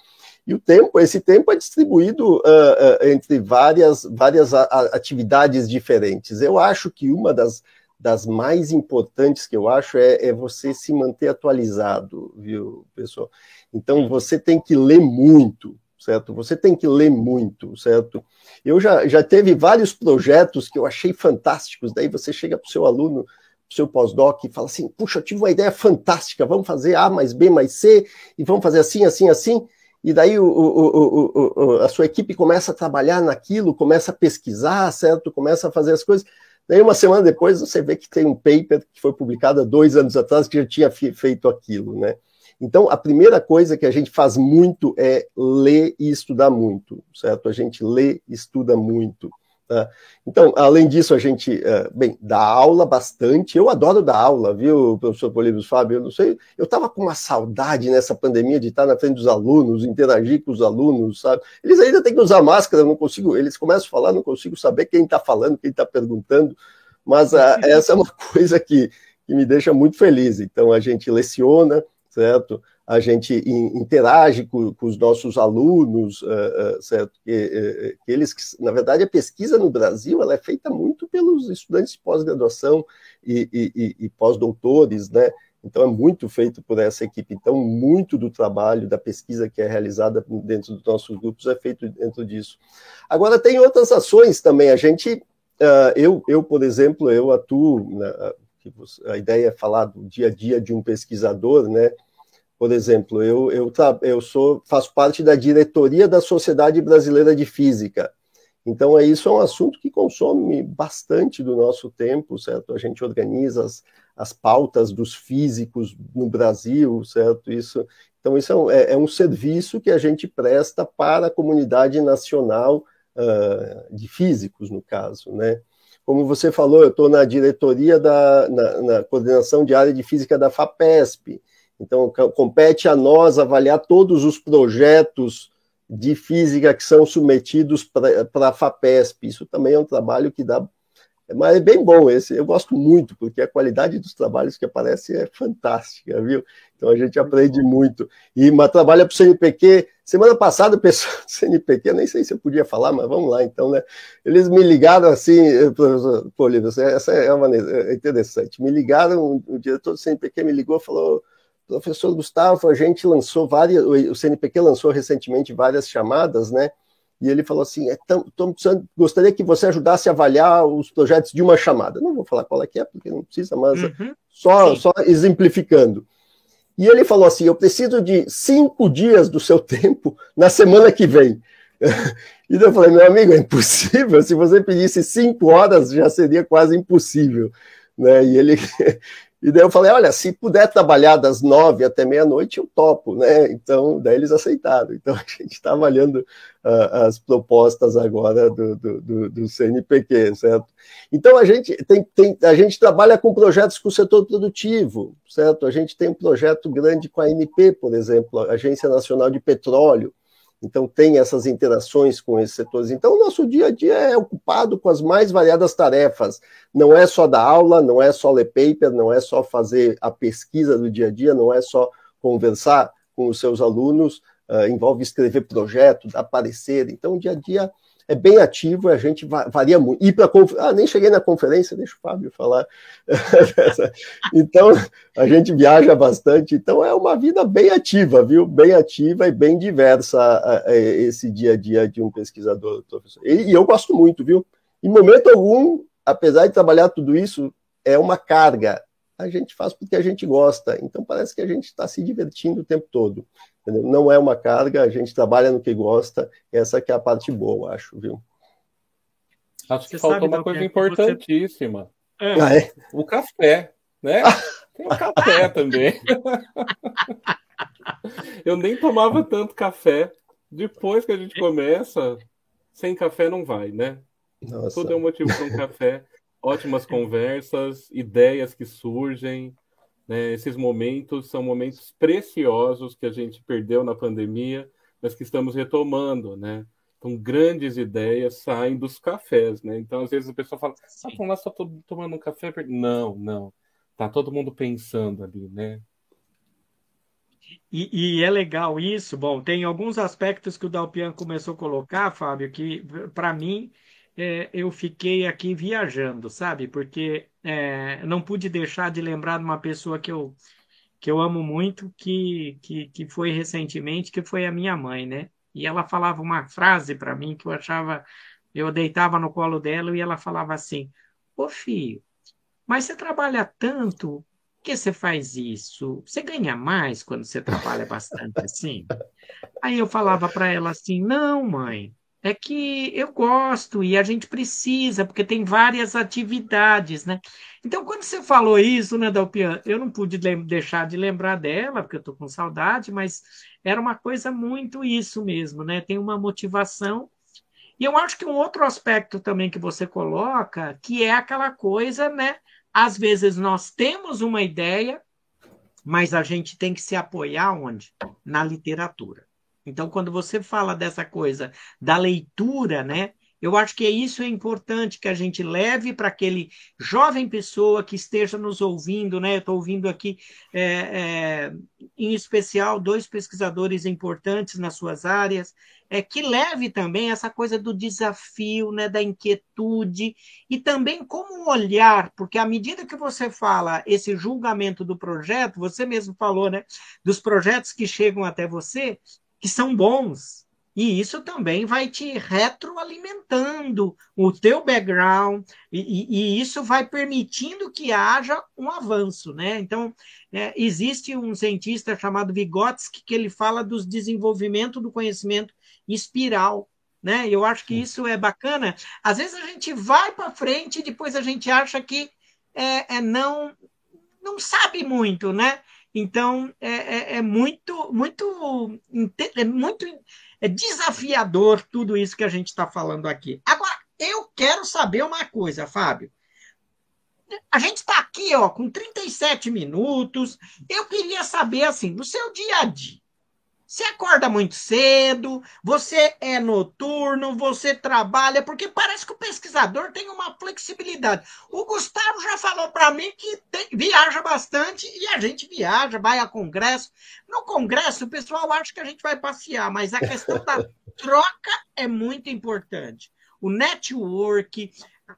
E o tempo, esse tempo é distribuído uh, uh, entre várias, várias atividades diferentes. Eu acho que uma das, das mais importantes que eu acho é, é, você se manter atualizado, viu, pessoal? Então você tem que ler muito, certo? Você tem que ler muito, certo? Eu já, já teve vários projetos que eu achei fantásticos, daí você chega para o seu aluno, para o seu pós-doc e fala assim, puxa, eu tive uma ideia fantástica, vamos fazer A mais B mais C, e vamos fazer assim, assim, assim, e daí o, o, o, a sua equipe começa a trabalhar naquilo, começa a pesquisar, certo? Começa a fazer as coisas. Daí uma semana depois você vê que tem um paper que foi publicado há dois anos atrás que já tinha feito aquilo, né? Então, a primeira coisa que a gente faz muito é ler e estudar muito, certo? A gente lê e estuda muito. Tá? Então, além disso, a gente, uh, bem, dá aula bastante. Eu adoro dar aula, viu, professor Políbios Fábio? Eu não sei, eu estava com uma saudade nessa pandemia de estar na frente dos alunos, interagir com os alunos, sabe? Eles ainda têm que usar máscara, não consigo, eles começam a falar, não consigo saber quem está falando, quem está perguntando, mas uh, essa é uma coisa que, que me deixa muito feliz. Então, a gente leciona, certo? A gente interage com, com os nossos alunos, uh, uh, certo? Que, uh, que, eles, na verdade, a pesquisa no Brasil ela é feita muito pelos estudantes de pós-graduação e, e, e pós-doutores, né? Então é muito feito por essa equipe. Então muito do trabalho da pesquisa que é realizada dentro dos nossos grupos é feito dentro disso. Agora tem outras ações também. A gente, eu, eu por exemplo, eu atuo. Na, a ideia é falar do dia a dia de um pesquisador, né? Por exemplo, eu, eu, eu sou, faço parte da diretoria da Sociedade Brasileira de Física. Então, é isso é um assunto que consome bastante do nosso tempo, certo? A gente organiza as, as pautas dos físicos no Brasil, certo? Isso, então, isso é um, é, é um serviço que a gente presta para a comunidade nacional uh, de físicos, no caso, né? Como você falou, eu estou na diretoria da na, na coordenação de área de física da FAPESP. Então, compete a nós avaliar todos os projetos de física que são submetidos para a FAPESP. Isso também é um trabalho que dá. Mas é bem bom esse, eu gosto muito, porque a qualidade dos trabalhos que aparecem é fantástica, viu? Então a gente aprende muito. E mas trabalha para o CNPq. Semana passada, o pessoal do CNPq, nem sei se eu podia falar, mas vamos lá então, né? Eles me ligaram assim, eh, professor Polino, essa é uma é interessante. Me ligaram, o diretor do CNPq me ligou e falou Professor Gustavo, a gente lançou várias, o CNPq lançou recentemente várias chamadas, né? E ele falou assim: é tão, tão, gostaria que você ajudasse a avaliar os projetos de uma chamada. Não vou falar qual é que é, porque não precisa, mas uhum. só, só exemplificando. E ele falou assim: eu preciso de cinco dias do seu tempo na semana que vem. E eu falei, meu amigo, é impossível. Se você pedisse cinco horas, já seria quase impossível. Né? E ele, e daí eu falei, olha, se puder trabalhar das nove até meia-noite, eu topo, né? Então, daí eles aceitaram. Então, a gente está avaliando uh, as propostas agora do, do, do, do, CNPq, certo? Então, a gente, tem, tem, a gente trabalha com projetos com o setor produtivo, certo? A gente tem um projeto grande com a ANP, por exemplo, a Agência Nacional de Petróleo, então, tem essas interações com esses setores. Então, o nosso dia a dia é ocupado com as mais variadas tarefas. Não é só dar aula, não é só ler paper, não é só fazer a pesquisa do dia a dia, não é só conversar com os seus alunos, uh, envolve escrever projeto, dar parecer. Então, o dia a dia é bem ativo, a gente varia muito. Ir para ah, nem cheguei na conferência, deixa o Fábio falar. então, a gente viaja bastante, então é uma vida bem ativa, viu? Bem ativa e bem diversa esse dia a dia de um pesquisador, professor. E, e eu gosto muito, viu? Em momento algum, apesar de trabalhar tudo isso, é uma carga. A gente faz porque a gente gosta, então parece que a gente está se divertindo o tempo todo. Entendeu? Não é uma carga, a gente trabalha no que gosta, essa que é a parte boa, acho, viu? Acho que faltou uma coisa importantíssima. Você... É. Ah, é? O café, né? Tem o café também. Eu nem tomava tanto café. Depois que a gente começa, sem café não vai, né? Nossa. Tudo é um motivo para um café. Ótimas conversas, ideias que surgem. Né? Esses momentos são momentos preciosos que a gente perdeu na pandemia, mas que estamos retomando, né? Então, grandes ideias saem dos cafés, né? Então, às vezes a pessoa fala, ah, então lá só tomando um café. Não, não. Tá todo mundo pensando ali, né? E, e, é legal isso. Bom, tem alguns aspectos que o Dalpian começou a colocar, Fábio, que para mim é, eu fiquei aqui viajando, sabe? Porque é, não pude deixar de lembrar de uma pessoa que eu, que eu amo muito, que, que, que foi recentemente, que foi a minha mãe, né? E ela falava uma frase para mim que eu achava. Eu deitava no colo dela e ela falava assim: Ô filho, mas você trabalha tanto, que você faz isso? Você ganha mais quando você trabalha bastante assim? Aí eu falava para ela assim: não, mãe, é que eu gosto e a gente precisa, porque tem várias atividades, né? Então, quando você falou isso, né, Dalpian, eu não pude deixar de lembrar dela, porque eu estou com saudade, mas era uma coisa muito isso mesmo, né? Tem uma motivação. E eu acho que um outro aspecto também que você coloca, que é aquela coisa, né? Às vezes nós temos uma ideia, mas a gente tem que se apoiar onde? Na literatura. Então, quando você fala dessa coisa da leitura, né? Eu acho que isso é importante que a gente leve para aquele jovem pessoa que esteja nos ouvindo, né? Estou ouvindo aqui, é, é, em especial, dois pesquisadores importantes nas suas áreas, é, que leve também essa coisa do desafio, né, da inquietude, e também como olhar, porque à medida que você fala esse julgamento do projeto, você mesmo falou, né, dos projetos que chegam até você, que são bons, e isso também vai te retroalimentando o teu background, e, e, isso vai permitindo que haja um avanço. Né? Então, é, existe um cientista chamado Vygotsky que ele fala dos desenvolvimento do conhecimento espiral. Né? Eu acho que isso é bacana. Às vezes a gente vai para frente e depois a gente acha que é, é não, não sabe muito, né? Então é, é, é muito, muito, é muito é desafiador tudo isso que a gente está falando aqui. Agora, eu quero saber uma coisa, Fábio. A gente está aqui ó, com 37 minutos. Eu queria saber, assim, no seu dia a dia, você acorda muito cedo, você é noturno, você trabalha, porque parece que o pesquisador tem uma flexibilidade. O Gustavo já falou para mim que tem, viaja bastante e a gente viaja, vai a congresso. No congresso, o pessoal acha que a gente vai passear, mas a questão da troca é muito importante. O network,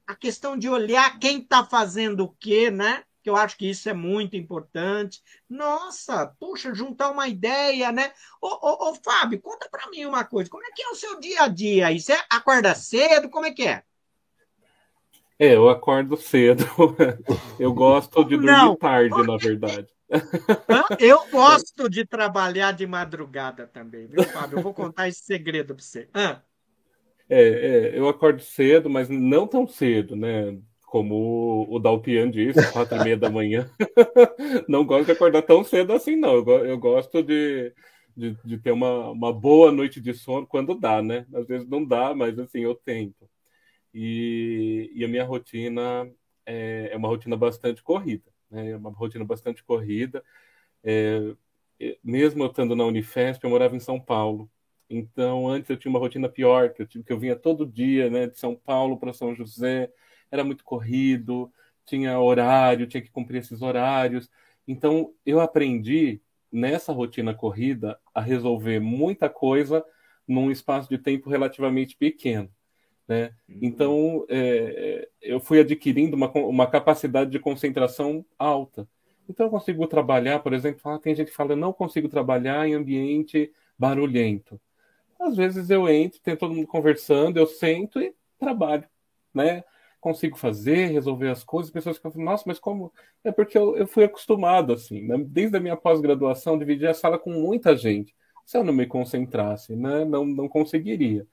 a questão de olhar quem está fazendo o quê, né? Que eu acho que isso é muito importante. Nossa, puxa, juntar uma ideia, né? Ô, ô, ô Fábio, conta para mim uma coisa. Como é que é o seu dia a dia aí? Você acorda cedo? Como é que é? É, eu acordo cedo. Eu gosto de dormir Não, tarde, na verdade. Eu gosto de trabalhar de madrugada também, viu, Fábio? Eu vou contar esse segredo para você. É, é, eu acordo cedo, mas não tão cedo, né? Como o Dalpian disse, quatro e meia da manhã. não gosto de acordar tão cedo assim, não. Eu, eu gosto de, de, de, ter uma, uma boa noite de sono quando dá, né? Às vezes não dá, mas assim, eu tento. E, e a minha rotina é, é, uma rotina bastante corrida, né? É uma rotina bastante corrida. É, mesmo eu estando na Unifesp, eu morava em São Paulo. Então, antes eu tinha uma rotina pior, que eu, que eu vinha todo dia, né, de São Paulo para São José, era muito corrido, tinha horário, tinha que cumprir esses horários. Então, eu aprendi nessa rotina corrida a resolver muita coisa num espaço de tempo relativamente pequeno. Né? Uhum. Então, é, eu fui adquirindo uma, uma capacidade de concentração alta. Então, eu consigo trabalhar, por exemplo, ah, tem gente que fala, não consigo trabalhar em ambiente barulhento. Às vezes eu entro, tem todo mundo conversando, eu sento e trabalho, né? Consigo fazer, resolver as coisas, pessoas ficam falando, nossa, mas como? É porque eu, eu fui acostumado, assim, né? desde a minha pós-graduação, dividir a sala com muita gente. Se eu não me concentrasse, né? não, não conseguiria.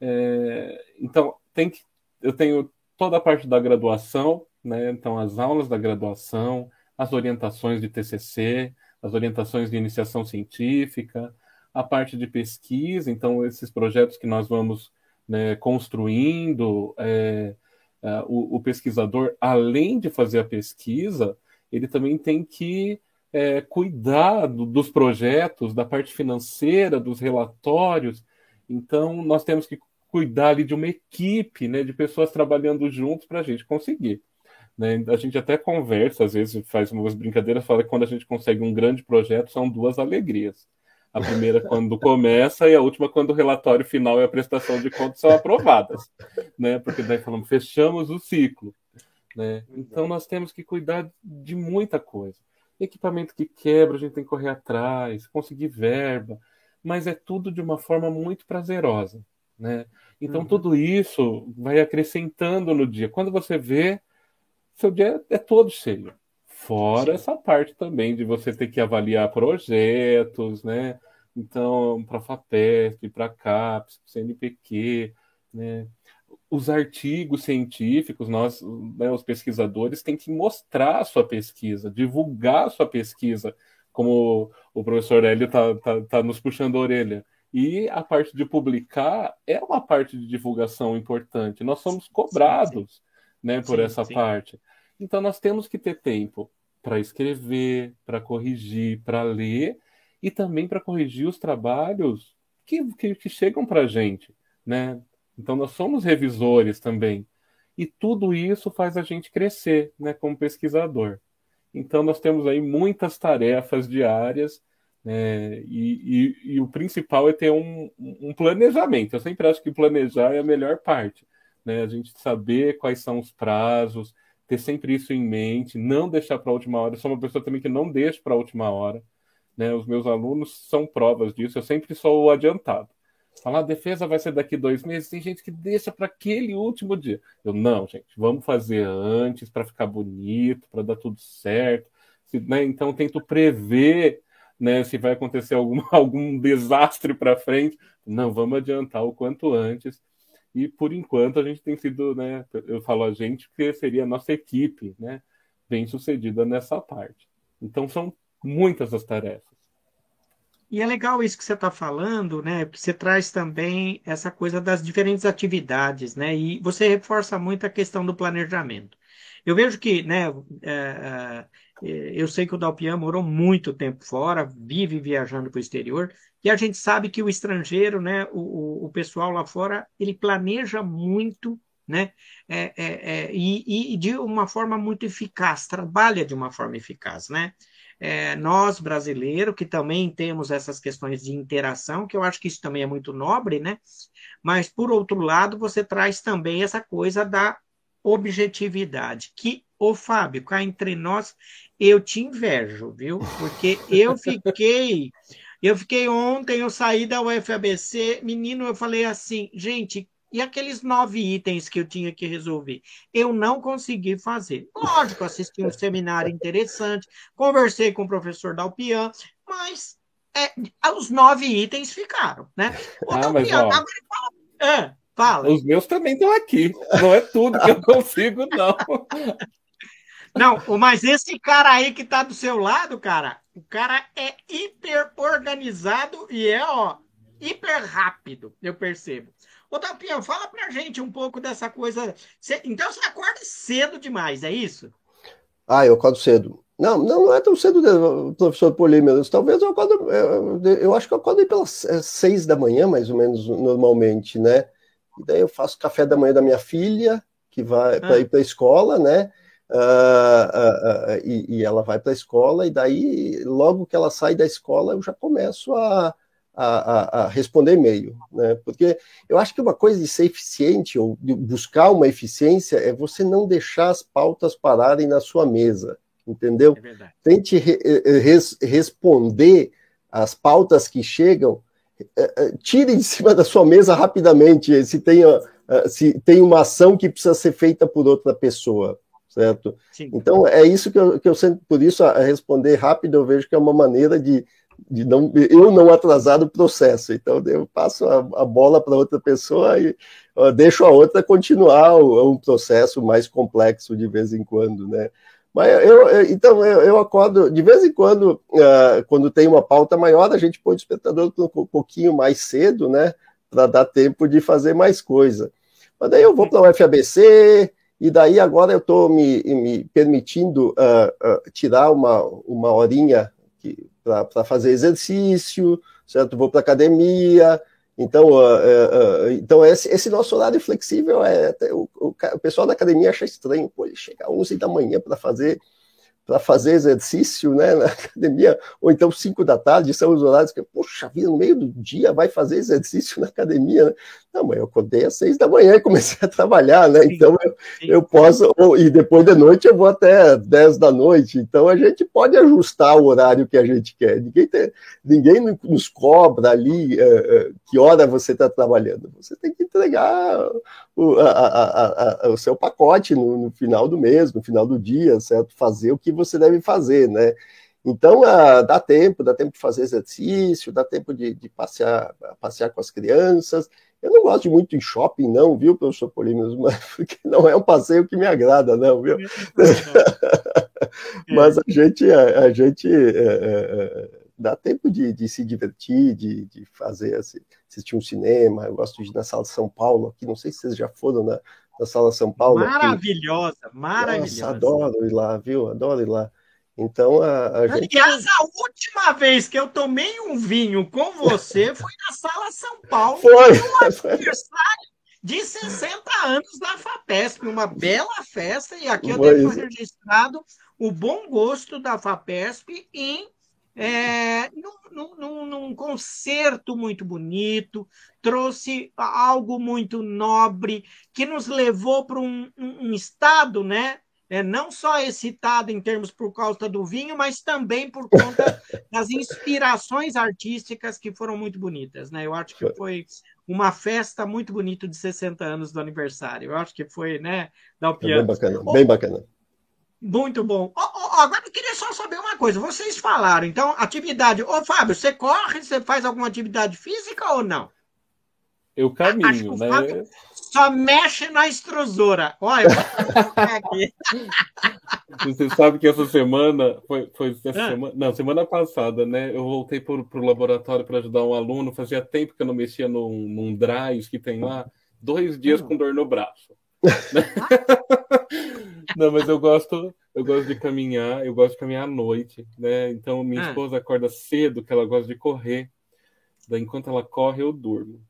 É, então, tem que eu tenho toda a parte da graduação, né? Então, as aulas da graduação, as orientações de TCC, as orientações de iniciação científica, a parte de pesquisa, então, esses projetos que nós vamos né, construindo, é, é, o, o, pesquisador, além de fazer a pesquisa, ele também tem que é, cuidar do, dos projetos, da parte financeira, dos relatórios. Então, nós temos que cuidar ali de uma equipe, né, de pessoas trabalhando juntos para a gente conseguir. Né? A gente até conversa, às vezes faz umas brincadeiras, fala que quando a gente consegue um grande projeto são duas alegrias. A primeira quando começa e a última quando o relatório final e a prestação de contas são aprovadas, né? Porque daí falamos, fechamos o ciclo, né? Então nós temos que cuidar de muita coisa. Equipamento que quebra, a gente tem que correr atrás, conseguir verba, mas é tudo de uma forma muito prazerosa, né? Então uhum. tudo isso vai acrescentando no dia. Quando você vê, seu dia é todo cheio. Fora Sim. essa parte também de você ter que avaliar projetos, né? Então, para FAPESP, para CAPES, CNPq, né? Os artigos científicos, nós, né, os pesquisadores, têm que mostrar a sua pesquisa, divulgar a sua pesquisa, como o professor Hélio está tá, tá nos puxando a orelha. E a parte de publicar é uma parte de divulgação importante. Nós somos cobrados sim, sim. Né, por sim, essa parte. Então, nós temos que ter tempo para escrever, para corrigir, para ler e também para corrigir os trabalhos que, que, que chegam para a gente. Né? Então, nós somos revisores também. E tudo isso faz a gente crescer né, como pesquisador. Então, nós temos aí muitas tarefas diárias é, e, e, e, o principal é ter um, um, planejamento. Eu sempre acho que planejar é a melhor parte. Né? A gente saber quais são os prazos, ter sempre isso em mente, não deixar para a última hora. Eu sou uma pessoa também que não deixa para a última hora. Né? Os meus alunos são provas disso. Eu sempre sou o adiantado. Falar, a defesa vai ser daqui dois meses. Tem gente que deixa para aquele último dia. Eu, não, gente, vamos fazer antes para ficar bonito, para dar tudo certo. Se, né? Então, tento prever né, se vai acontecer algum, algum desastre para frente. Não, vamos adiantar o quanto antes. E por enquanto a gente tem sido, né, eu falo a gente porque seria a nossa equipe, né, bem sucedida nessa parte. Então são muitas as tarefas. E é legal isso que você está falando, né? Porque você traz também essa coisa das diferentes atividades, né? E você reforça muito a questão do planejamento. Eu vejo que, né? É, é, eu sei que o Dalpian morou muito tempo fora, vive viajando para o exterior, e a gente sabe que o estrangeiro, né? O, o pessoal lá fora, ele planeja muito né? É, é, é, e, e, de uma forma muito eficaz, trabalha de uma forma eficaz, né? É, nós, brasileiros, que também temos essas questões de interação, que eu acho que isso também é muito nobre, né? Mas, por outro lado, você traz também essa coisa da objetividade, que, ô Fábio, cá entre nós, eu te invejo, viu? Porque eu fiquei. Eu fiquei ontem, eu saí da UFABC, menino, eu falei assim, gente, e aqueles nove itens que eu tinha que resolver? Eu não consegui fazer. Lógico, assisti um seminário interessante, conversei com o professor Dalpian, mas é, os nove itens ficaram, né? O ah, Dalpian, mas, ó... agora, Fala. Os meus também estão aqui. Não é tudo que eu consigo, não. Não, mas esse cara aí que tá do seu lado, cara, o cara é hiper organizado e é, ó, hiper rápido, eu percebo. Ô, Tapião, fala pra gente um pouco dessa coisa. Cê, então você acorda cedo demais, é isso? Ah, eu acordo cedo. Não, não, não é tão cedo, professor Polímeros. Talvez eu acordo. Eu, eu acho que eu acordo pelas é, seis da manhã, mais ou menos, normalmente, né? E daí eu faço café da manhã da minha filha, que vai ah. para ir para a escola, né? Uh, uh, uh, e, e, ela vai para a escola, e daí, logo que ela sai da escola, eu já começo a, a, a, responder e-mail, né? Porque eu acho que uma coisa de ser eficiente ou de buscar uma eficiência é você não deixar as pautas pararem na sua mesa, entendeu? É Tente re, res, responder as pautas que chegam é, tire de cima da sua mesa rapidamente se tem, é, se tem uma ação que precisa ser feita por outra pessoa, certo? Sim. Então, é isso que eu, que eu sempre, por isso, a responder rápido, eu vejo que é uma maneira de de não, eu não atrasar o processo. Então, eu passo a, a bola para outra pessoa e deixo a outra continuar o, um processo mais complexo de vez em quando, né? Mas eu, eu então eu, eu, acordo de vez em quando, uh, quando tem uma pauta maior, a gente põe o despertador um pouquinho mais cedo, né? Para dar tempo de fazer mais coisa. Mas daí eu vou para o FABC, e daí agora eu estou me, me, permitindo uh, uh, tirar uma, uma horinha para fazer exercício, certo? Vou para academia. Então, uh, então esse, esse, nosso horário flexível é o, o, o, pessoal da academia acha estranho, pô, ele chega às 11 da manhã para fazer para fazer exercício né, na academia, ou então 5 da tarde, são os horários que, poxa vida, no meio do dia vai fazer exercício na academia. Né? Não, mas eu acordei às 6 da manhã e comecei a trabalhar, né? Então eu, eu posso, e depois de noite eu vou até 10 da noite. Então a gente pode ajustar o horário que a gente quer. Ninguém, tem, ninguém nos cobra ali uh, que hora você está trabalhando. Você tem que entregar o, a, a, a, o seu pacote no, no, final do mês, no final do dia, certo? Fazer o que você deve fazer, né? Então, uh, dá tempo, dá tempo de fazer exercício, dá tempo de, de passear, passear com as crianças. Eu não gosto muito em shopping, não, viu, professor Polímeros? Mas porque não é um passeio que me agrada, não, viu? Mas a gente, a, a gente é, é, dá tempo de, de, se divertir, de, de fazer assim, assistir um cinema. Eu gosto de ir na Sala de São Paulo, aqui, não sei se vocês já foram na, na Sala São Paulo. Maravilhosa, aqui. maravilhosa. Nossa, adoro ir lá, viu? Adoro ir lá. Então, a, a gente... Aliás, a última vez que eu tomei um vinho com você foi na Sala São Paulo. Foi. No aniversário de 60 anos da FAPESP. Uma bela festa. E aqui eu tenho registrado o bom gosto da FAPESP em é, num, num, num, concerto muito bonito, trouxe algo muito nobre, que nos levou para um, um, um, estado, né? É, não só excitado em termos por causa do vinho, mas também por conta das inspirações artísticas que foram muito bonitas. Né? Eu acho que foi uma festa muito bonita de 60 anos do aniversário. Eu acho que foi, né, da Bem bacana, bem bacana. Muito bom. Oh, oh, agora eu queria só saber uma coisa. Vocês falaram, então, atividade. Ô, Fábio, você corre, você faz alguma atividade física ou não? Eu caminho, né? Fábio só mexe na extrusora. Olha, você sabe que essa semana foi, foi essa ah. semana, não, semana passada, né? Eu voltei para o laboratório para ajudar um aluno. Fazia tempo que eu não mexia num, num drive que tem lá, dois dias com dor no braço. Não, mas eu gosto, eu gosto de caminhar, eu gosto de caminhar à noite, né? Então minha ah. esposa acorda cedo, que ela gosta de correr. Daí enquanto ela corre, eu durmo.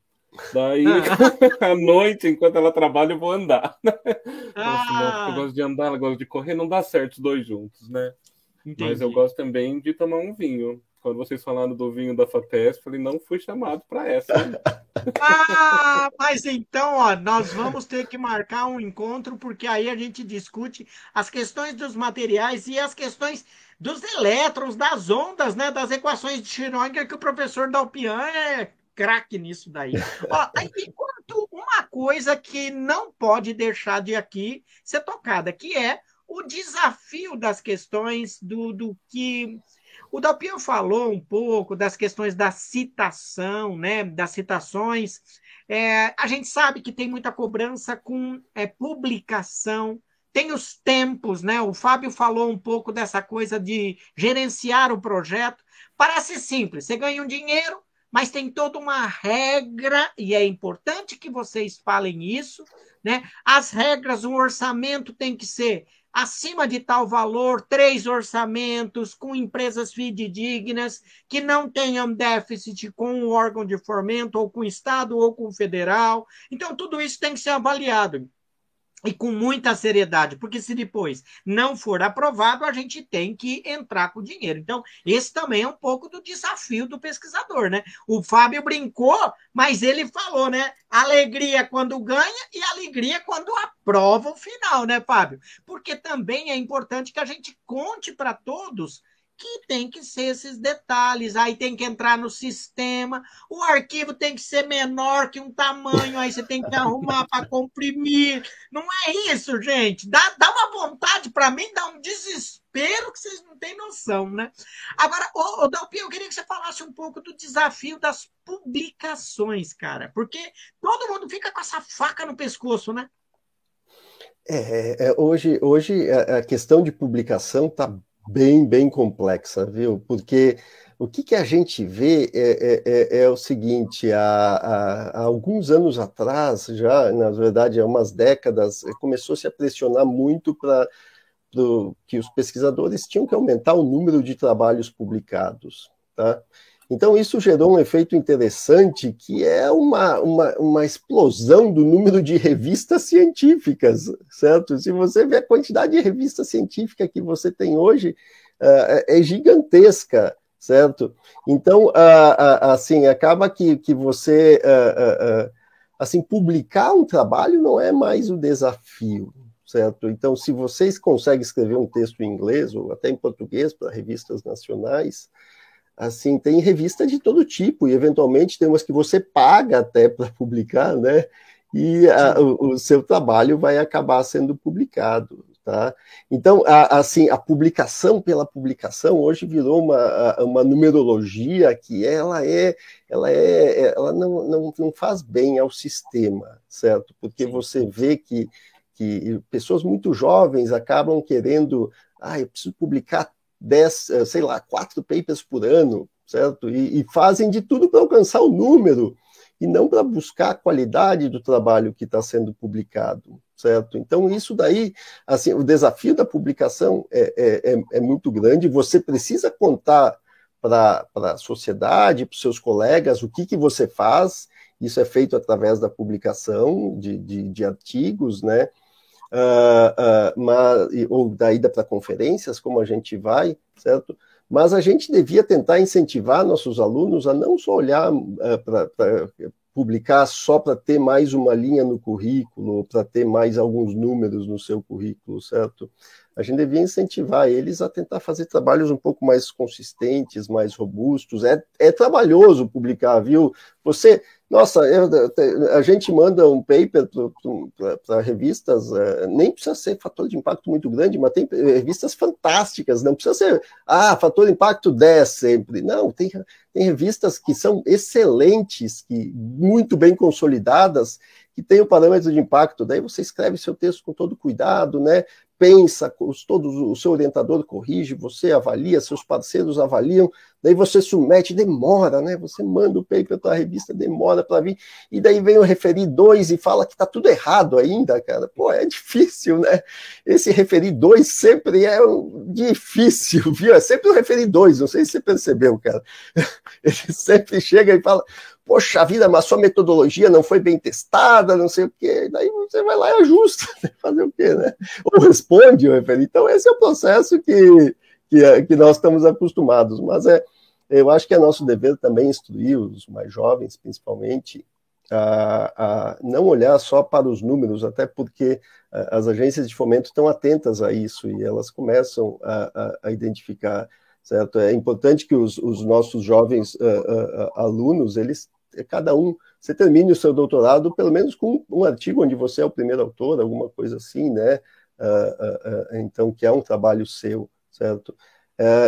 Daí, ah. à noite, enquanto ela trabalha, eu vou andar. Ah. eu gosto de andar, ela gosta de correr, não dá certo os dois juntos, né? Entendi. Mas eu gosto também de tomar um vinho. Quando vocês falaram do vinho da FAPES, falei, não fui chamado para essa. Ah, mas então, ó, nós vamos ter que marcar um encontro, porque aí a gente discute as questões dos materiais e as questões dos elétrons, das ondas, né, das equações de Schrödinger, que o professor Dalpian é craque nisso daí. Ó, enquanto uma coisa que não pode deixar de aqui ser tocada, que é o desafio das questões do, do que o Dalpian falou um pouco das questões da citação, né, das citações. É, a gente sabe que tem muita cobrança com é, publicação, tem os tempos, né? O Fábio falou um pouco dessa coisa de gerenciar o projeto. Parece simples, você ganha um dinheiro, mas tem toda uma regra, e é importante que vocês falem isso, né? As regras, o orçamento tem que ser acima de tal valor, três orçamentos com empresas fidedignas que não tenham déficit com o órgão de fomento, ou com o Estado, ou com o federal. Então, tudo isso tem que ser avaliado e com muita seriedade, porque se depois não for aprovado, a gente tem que entrar com dinheiro. Então, esse também é um pouco do desafio do pesquisador, né? O Fábio brincou, mas ele falou, né? Alegria quando ganha e alegria quando aprova o final, né, Fábio? Porque também é importante que a gente conte para todos que tem que ser esses detalhes. Aí tem que entrar no sistema, o arquivo tem que ser menor que um tamanho, aí você tem que arrumar para comprimir. Não é isso, gente. Dá, dá uma vontade para mim, dá um desespero que vocês não têm noção, né? Agora, ô, ô eu queria que você falasse um pouco do desafio das publicações, cara, porque todo mundo fica com essa faca no pescoço, né? É, é, hoje, hoje a questão de publicação está bem, bem complexa, viu? Porque o que, que a gente vê é, é, é, é o seguinte: há, há, há, alguns anos atrás, já, na verdade, há umas décadas, começou -se a pressionar muito para que os pesquisadores tinham que aumentar o número de trabalhos publicados. Tá? Então, isso gerou um efeito interessante, que é uma, uma, uma, explosão do número de revistas científicas, certo? Se você vê a quantidade de revistas científicas que você tem hoje, uh, é gigantesca, certo? Então, uh, uh, assim, acaba que, que você, assim, publicar um trabalho não é mais o desafio, certo? Então, se vocês conseguem escrever um texto em inglês, ou até em português, para revistas nacionais, assim, tem revista de todo tipo, e eventualmente tem umas que você paga até para publicar, né? E a, o, o, seu trabalho vai acabar sendo publicado, tá? Então, a, assim, a publicação pela publicação hoje virou uma, uma numerologia que ela é, ela é, ela não, não, não faz bem ao sistema, certo? Porque você vê que que pessoas muito jovens acabam querendo, ah, eu preciso publicar 10, eh, sei lá, quatro papers por ano, certo? E, e fazem de tudo para alcançar o número e não para buscar a qualidade do trabalho que está sendo publicado, certo? Então, isso daí, assim, o desafio da publicação é, é, é, é muito grande, você precisa contar para a sociedade, para os seus colegas, o que, que você faz, isso é feito através da publicação de, de, de artigos, né? Uh, uh, mas, ou da ida para conferências, como a gente vai, certo? Mas a gente devia tentar incentivar nossos alunos a não só olhar uh, para publicar só para ter mais uma linha no currículo, para ter mais alguns números no seu currículo, certo? A gente devia incentivar eles a tentar fazer trabalhos um pouco mais consistentes, mais robustos. É, é trabalhoso publicar, viu? Você nossa, eu, a gente manda um paper para revistas, é, nem precisa ser fator de impacto muito grande, mas tem revistas fantásticas, não precisa ser, ah, fator de impacto 10 sempre. Não, tem, tem revistas que são excelentes, que muito bem consolidadas, que tem o parâmetro de impacto. Daí você escreve seu texto com todo cuidado, né? Pensa, todos, o seu orientador corrige, você avalia, seus parceiros avaliam, daí você submete, demora, né? Você manda o paper para a revista, demora para vir, e daí vem o referir dois e fala que está tudo errado ainda, cara. Pô, é difícil, né? Esse referir dois sempre é difícil, viu? É sempre o referir dois, não sei se você percebeu, cara. Ele sempre chega e fala, poxa vida, mas sua metodologia não foi bem testada, não sei o quê, daí você vai lá e ajusta, né? fazer o quê, né? Ou responde, então esse é o processo que, que, é, que nós estamos acostumados, mas é, eu acho que é nosso dever também instruir os mais jovens, principalmente, a, a não olhar só para os números, até porque as agências de fomento estão atentas a isso e elas começam a, a, a identificar certo? É importante que os, os nossos jovens uh, uh, alunos, eles cada um, você termine o seu doutorado pelo menos com um artigo onde você é o primeiro autor, alguma coisa assim, né? Uh, uh, uh, então, que é um trabalho seu, certo?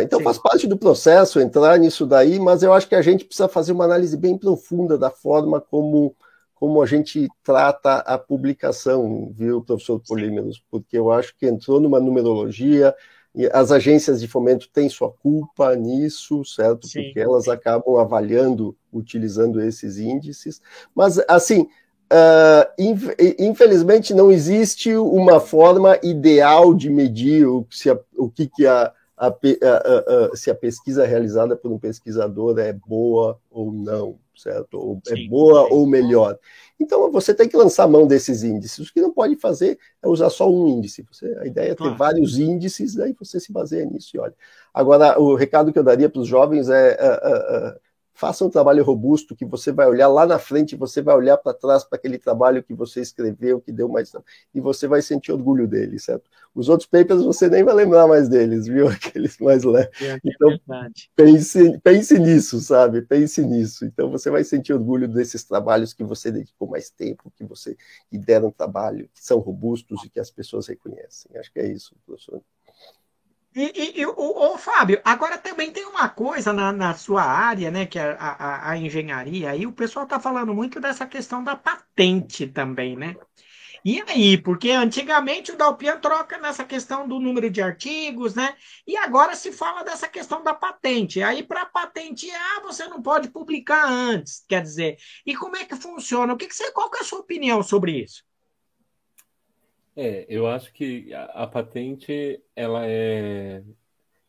então, Sim. faz parte do processo entrar nisso daí, mas eu acho que a gente precisa fazer uma análise bem profunda da forma como, como a gente trata a publicação, viu, professor Polímeros? Porque eu acho que entrou numa numerologia, as agências de fomento têm sua culpa nisso, certo? Sim. Porque elas acabam avaliando, utilizando esses índices. Mas, assim, uh, infelizmente não existe uma forma ideal de medir o, se a, o que, que a, a, a, se a pesquisa realizada por um pesquisador é boa ou não, certo? Ou é boa ou melhor. Então você tem que lançar mão desses índices. O que não pode fazer é usar só um índice. Você, a ideia é ter vários índices, daí você se baseia nisso e olha. Agora, o recado que eu daria para os jovens é, é, é, é faça um trabalho robusto que você vai olhar lá na frente, você vai olhar para trás para aquele trabalho que você escreveu, que deu mais e você vai sentir orgulho dele, certo? Os outros papers você nem vai lembrar mais deles, viu? Aqueles mais leves. É então, pense, pense nisso, sabe? Pense nisso. Então você vai sentir orgulho desses trabalhos que você dedicou mais tempo, que você que deram trabalho, que são robustos e que as pessoas reconhecem. Acho que é isso, professor. E, e, e o, o, Fábio, agora também tem uma coisa na, na sua área, né, que é a, a, a engenharia, e o pessoal está falando muito dessa questão da patente também, né? E aí, porque antigamente o Dalpian troca nessa questão do número de artigos, né? E agora se fala dessa questão da patente. Aí, para patentear, você não pode publicar antes, quer dizer. E como é que funciona? O que, que você, qual que é a sua opinião sobre isso? É, eu acho que a, a patente ela é,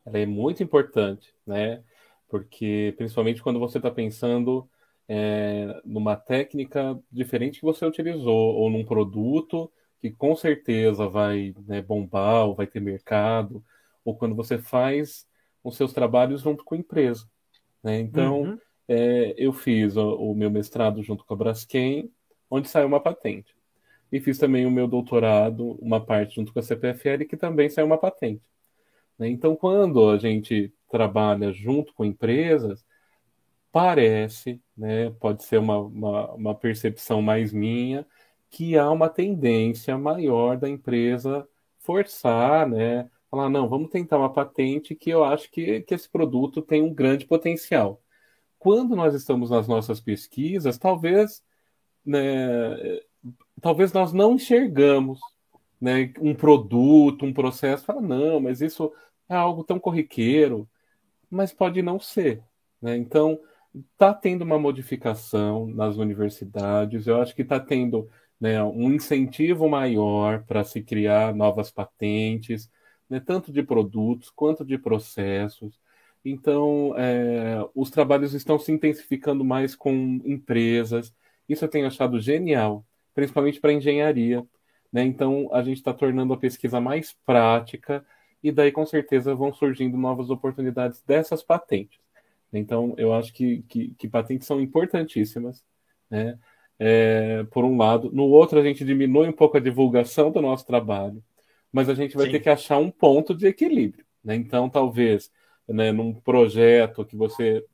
ela é muito importante, né? Porque principalmente quando você está pensando é, numa técnica diferente que você utilizou, ou num produto que com certeza vai né, bombar, ou vai ter mercado, ou quando você faz os seus trabalhos junto com a empresa. Né? Então, uhum. é, eu fiz o, o, meu mestrado junto com a Braskem, onde saiu uma patente e fiz também o meu doutorado, uma parte junto com a CPFL, que também saiu uma patente. Né? Então, quando a gente trabalha junto com empresas, parece, né, pode ser uma, uma, uma percepção mais minha, que há uma tendência maior da empresa forçar, né, falar, não, vamos tentar uma patente que eu acho que, que esse produto tem um grande potencial. Quando nós estamos nas nossas pesquisas, talvez né, talvez nós não enxergamos né, um produto, um processo, fala, não, mas isso é algo tão corriqueiro, mas pode não ser. Né? Então, está tendo uma modificação nas universidades, eu acho que está tendo né, um incentivo maior para se criar novas patentes, né, tanto de produtos quanto de processos. Então, é, os trabalhos estão se intensificando mais com empresas. Isso eu tenho achado genial, principalmente para engenharia. Né? Então, a gente está tornando a pesquisa mais prática e daí, com certeza, vão surgindo novas oportunidades dessas patentes. Então, eu acho que, que, que patentes são importantíssimas, né? É, por um lado. No outro, a gente diminui um pouco a divulgação do nosso trabalho, mas a gente vai Sim. ter que achar um ponto de equilíbrio. Né? Então, talvez, né, num projeto que você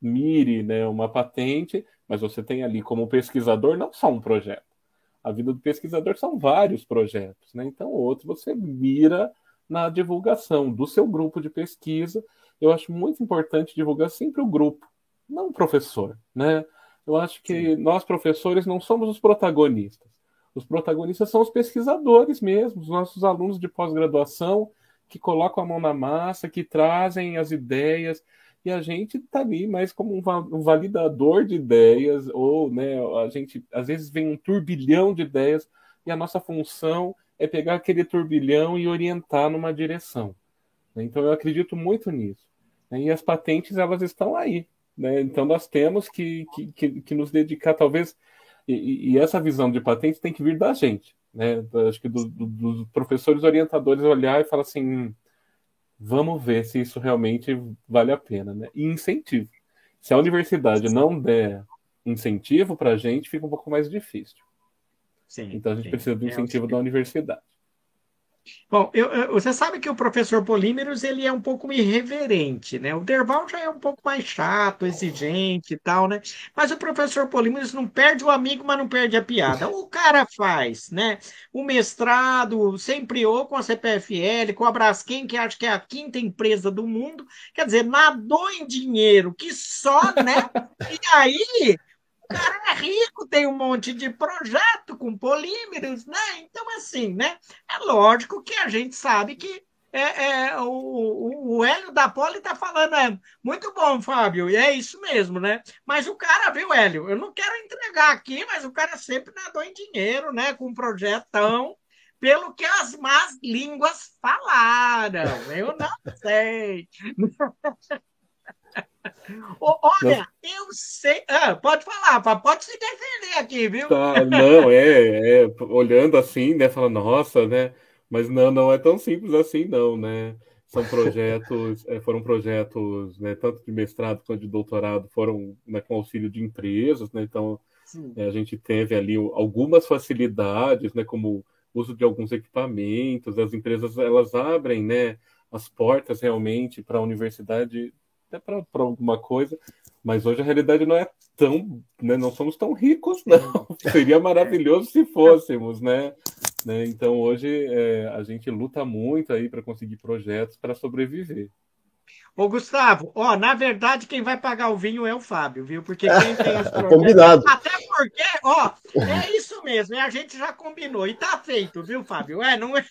mire né, uma patente, mas você tem ali como pesquisador não só um projeto a vida do pesquisador são vários projetos, né? Então, outro você mira na divulgação do seu grupo de pesquisa. Eu acho muito importante divulgar sempre o grupo, não o professor, né? Eu acho que Sim. nós, professores, não somos os protagonistas. Os protagonistas são os pesquisadores mesmo, os nossos alunos de pós-graduação que colocam a mão na massa, que trazem as ideias, e a gente está ali mais como um, validador de ideias, ou né, a gente às vezes vem um turbilhão de ideias e a nossa função é pegar aquele turbilhão e orientar numa direção. Né? Então eu acredito muito nisso. Né? E as patentes elas estão aí. Né? Então nós temos que, que, que, nos dedicar, talvez, e, e, essa visão de patente tem que vir da gente. Né? Acho que do, do, dos professores orientadores olhar e falar assim hum, vamos ver se isso realmente vale a pena, né? E incentivo. Se a universidade não der incentivo para a gente, fica um pouco mais difícil. Sim, então a gente sim. precisa do é incentivo é da universidade. Bom, eu, você sabe que o professor Polímeros ele é um pouco irreverente, né? O Derval já é um pouco mais chato, exigente e tal, né? Mas o professor Polímeros não perde o amigo, mas não perde a piada. O cara faz, né? O mestrado, sempre ou com a CPFL, com a Braskem, que acho que é a quinta empresa do mundo. Quer dizer, nadou em dinheiro, que só, né? E aí cara é rico, tem um monte de projeto com polímeros, né? Então, assim, né? É lógico que a gente sabe que é, é o, o, Hélio da Poli está falando, é muito bom, Fábio, e é isso mesmo, né? Mas o cara, viu, Hélio? Eu não quero entregar aqui, mas o cara sempre nadou em dinheiro, né? Com um projetão, pelo que as más línguas falaram. Eu não sei. Olha, eu sei. Ah, pode falar, pode se defender aqui, viu? Tá, não, é, é, olhando assim, né? Falando, nossa, né? Mas não, não é tão simples assim, não, né? são projetos, é, foram projetos, né, tanto de mestrado quanto de doutorado, foram né, com auxílio de empresas, né, então é, a gente teve ali algumas facilidades, né, como uso de alguns equipamentos, as empresas elas abrem, né, as portas realmente para a universidade, até para alguma coisa, mas hoje a realidade não é tão, né, não somos tão ricos, não. Seria maravilhoso se fôssemos, né? Né? Então hoje é, a gente luta muito aí para conseguir projetos para sobreviver. Ô, Gustavo, ó, na verdade, quem vai pagar o vinho é o Fábio, viu? Porque quem tem os projetos... Combinado. Até porque, ó, é isso mesmo, a gente já combinou. E tá feito, viu, Fábio? É, não é.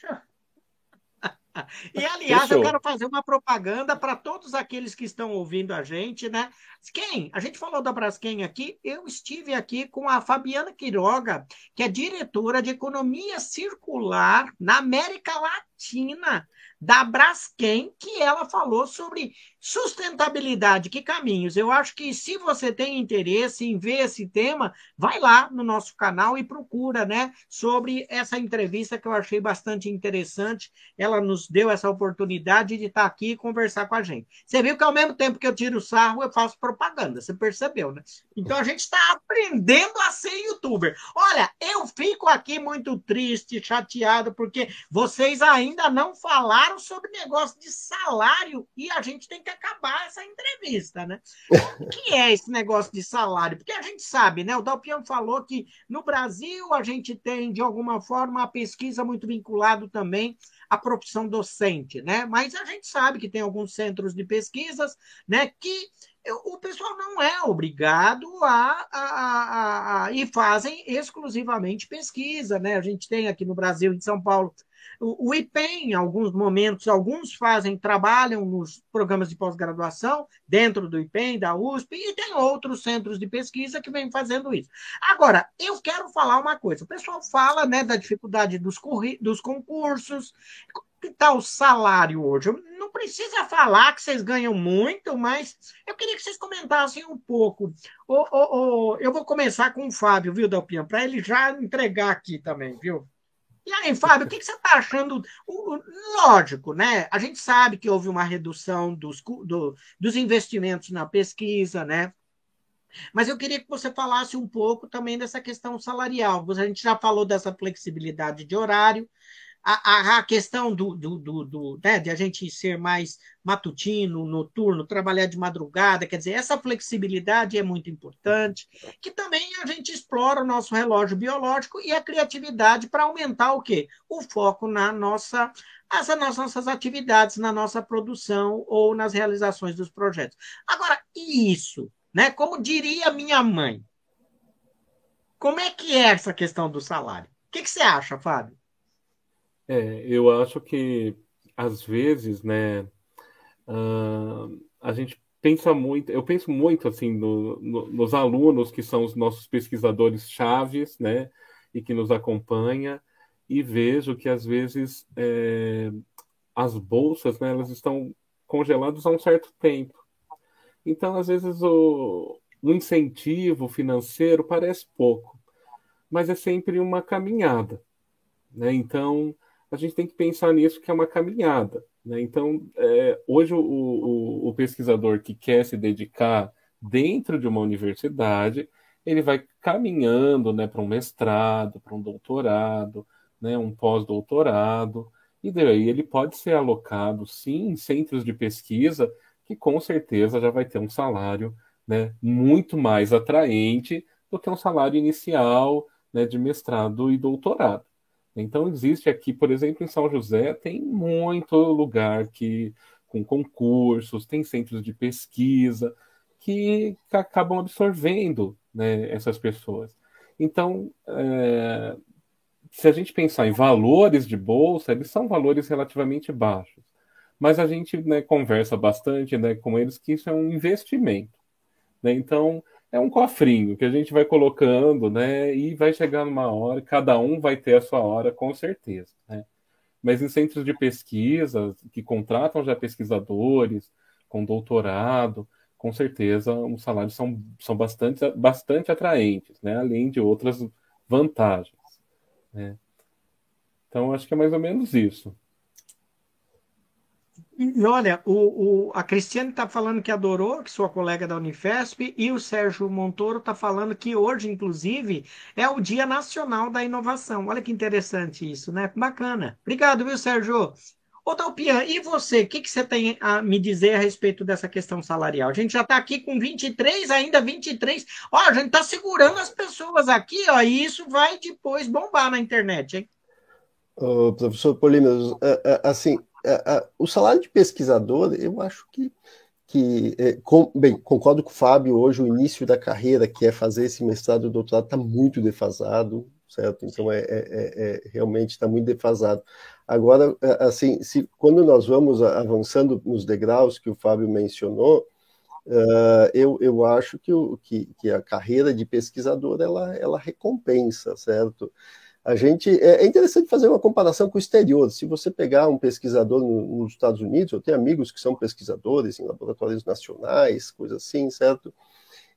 E, aliás, Fechou. eu quero fazer uma propaganda para todos aqueles que estão ouvindo a gente, né? Quem? A gente falou da Braskem aqui, eu estive aqui com a Fabiana Quiroga, que é diretora de Economia Circular na América Latina da Braskem, que ela falou sobre sustentabilidade, que caminhos. Eu acho que se você tem interesse em ver esse tema, vai lá no nosso canal e procura, né, sobre essa entrevista que eu achei bastante interessante. Ela nos deu essa oportunidade de estar aqui e conversar com a gente. Você viu que ao mesmo tempo que eu tiro sarro, eu faço propaganda, você percebeu, né? Então a gente está aprendendo a ser youtuber. Olha, eu fico aqui muito triste, chateado, porque vocês ainda não falaram sobre negócio de salário e a gente tem que acabar essa entrevista, né? O que é esse negócio de salário? Porque a gente sabe, né? O Dalpiano falou que no Brasil a gente tem, de alguma forma, a pesquisa muito vinculado também à profissão docente, né? Mas a gente sabe que tem alguns centros de pesquisas, né, que o pessoal não é obrigado a, a, a, a, e fazem exclusivamente pesquisa, né? A gente tem aqui no Brasil, em São Paulo, o, IPEM, em alguns momentos, alguns fazem, trabalham nos programas de pós-graduação, dentro do IPEM, da USP, e tem outros centros de pesquisa que vêm fazendo isso. Agora, eu quero falar uma coisa. O pessoal fala né, da dificuldade dos, dos concursos, que está o salário hoje? Não precisa falar que vocês ganham muito, mas eu queria que vocês comentassem um pouco. eu vou começar com o Fábio, viu, Dalpian, para ele já entregar aqui também, viu? E aí, Fábio, o que, você está achando? Lógico, né? A gente sabe que houve uma redução dos, do, dos investimentos na pesquisa, né? Mas eu queria que você falasse um pouco também dessa questão salarial. A gente já falou dessa flexibilidade de horário, a, a, questão do, do, do, do né, de a gente ser mais matutino, noturno, trabalhar de madrugada, quer dizer, essa flexibilidade é muito importante, que também a gente explora o nosso relógio biológico e a criatividade para aumentar o quê? O foco na nossa as nossas atividades, na nossa produção ou nas realizações dos projetos. Agora, e isso? Né? Como diria minha mãe, como é que é essa questão do salário? O que, que você acha, Fábio? É, eu acho que às vezes, né, uh, a gente pensa muito, eu penso muito assim no, no, nos alunos que são os nossos pesquisadores chaves, né, e que nos acompanha, e vejo que às vezes é, as bolsas, né, elas estão congeladas há um certo tempo. Então, às vezes o, o incentivo financeiro parece pouco, mas é sempre uma caminhada, né? Então, a gente tem que pensar nisso que é uma caminhada. Né? Então, é, hoje o, o, o, pesquisador que quer se dedicar dentro de uma universidade, ele vai caminhando né, para um mestrado, para um doutorado, né, um pós-doutorado, e daí ele pode ser alocado, sim, em centros de pesquisa, que com certeza já vai ter um salário né, muito mais atraente do que um salário inicial né, de mestrado e doutorado. Então existe aqui, por exemplo, em São José, tem muito lugar que com concursos, tem centros de pesquisa que acabam absorvendo né, essas pessoas. Então, é, se a gente pensar em valores de bolsa, eles são valores relativamente baixos. Mas a gente né, conversa bastante né, com eles que isso é um investimento. Né? Então, é um cofrinho que a gente vai colocando, né? E vai chegar numa hora, cada um vai ter a sua hora, com certeza, né? Mas em centros de pesquisa, que contratam já pesquisadores com doutorado, com certeza os salários são, são bastante, bastante atraentes, né? Além de outras vantagens, né? Então, acho que é mais ou menos isso. E olha, o, o, a Cristiane está falando que adorou, que sua colega da Unifesp, e o Sérgio Montoro está falando que hoje, inclusive, é o Dia Nacional da Inovação. Olha que interessante isso, né? Bacana. Obrigado, viu, Sérgio? Ô, Dalpian, e você? O que, que você tem a me dizer a respeito dessa questão salarial? A gente já está aqui com 23, ainda 23. Ó, a gente está segurando as pessoas aqui, ó, e isso vai depois bombar na internet, hein? Ô, professor Polímeros, é, é, é, o salário de pesquisador, eu acho que, que com, bem, concordo com o Fábio, hoje o início da carreira, que é fazer esse mestrado e doutorado, está muito defasado, certo? Então, é, é, é realmente está muito defasado. Agora, é, assim, se, quando nós vamos avançando nos degraus que o Fábio mencionou, uh, eu, eu acho que, o, que, que, a carreira de pesquisador ela, ela recompensa, certo? A gente é, é interessante fazer uma comparação com o exterior. Se você pegar um pesquisador no, nos Estados Unidos, eu tenho amigos que são pesquisadores em laboratórios nacionais, coisa assim, certo?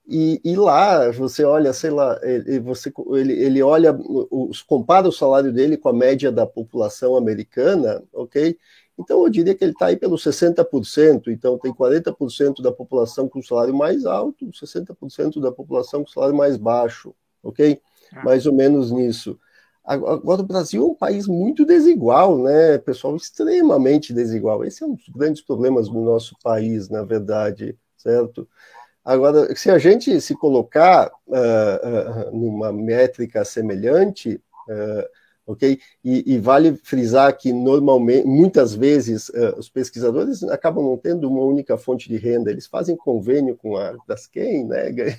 E, e, lá você olha, sei lá, ele, você, ele, ele olha, os, compara o salário dele com a média da população americana, ok? Então eu diria que ele está aí pelos 60%, então tem 40% da população com salário mais alto, 60% da população com salário mais baixo, ok? Ah. Mais ou menos nisso. Agora, o Brasil é um país muito desigual, né? Pessoal extremamente desigual. Esse é um dos grandes problemas do nosso país, na verdade, certo? Agora, se a gente se colocar uh, uh, numa métrica semelhante, uh, ok? E, e, vale frisar que normalmente, muitas vezes, os pesquisadores acabam não tendo uma única fonte de renda. Eles fazem convênio com a Dasken, né? Ganha,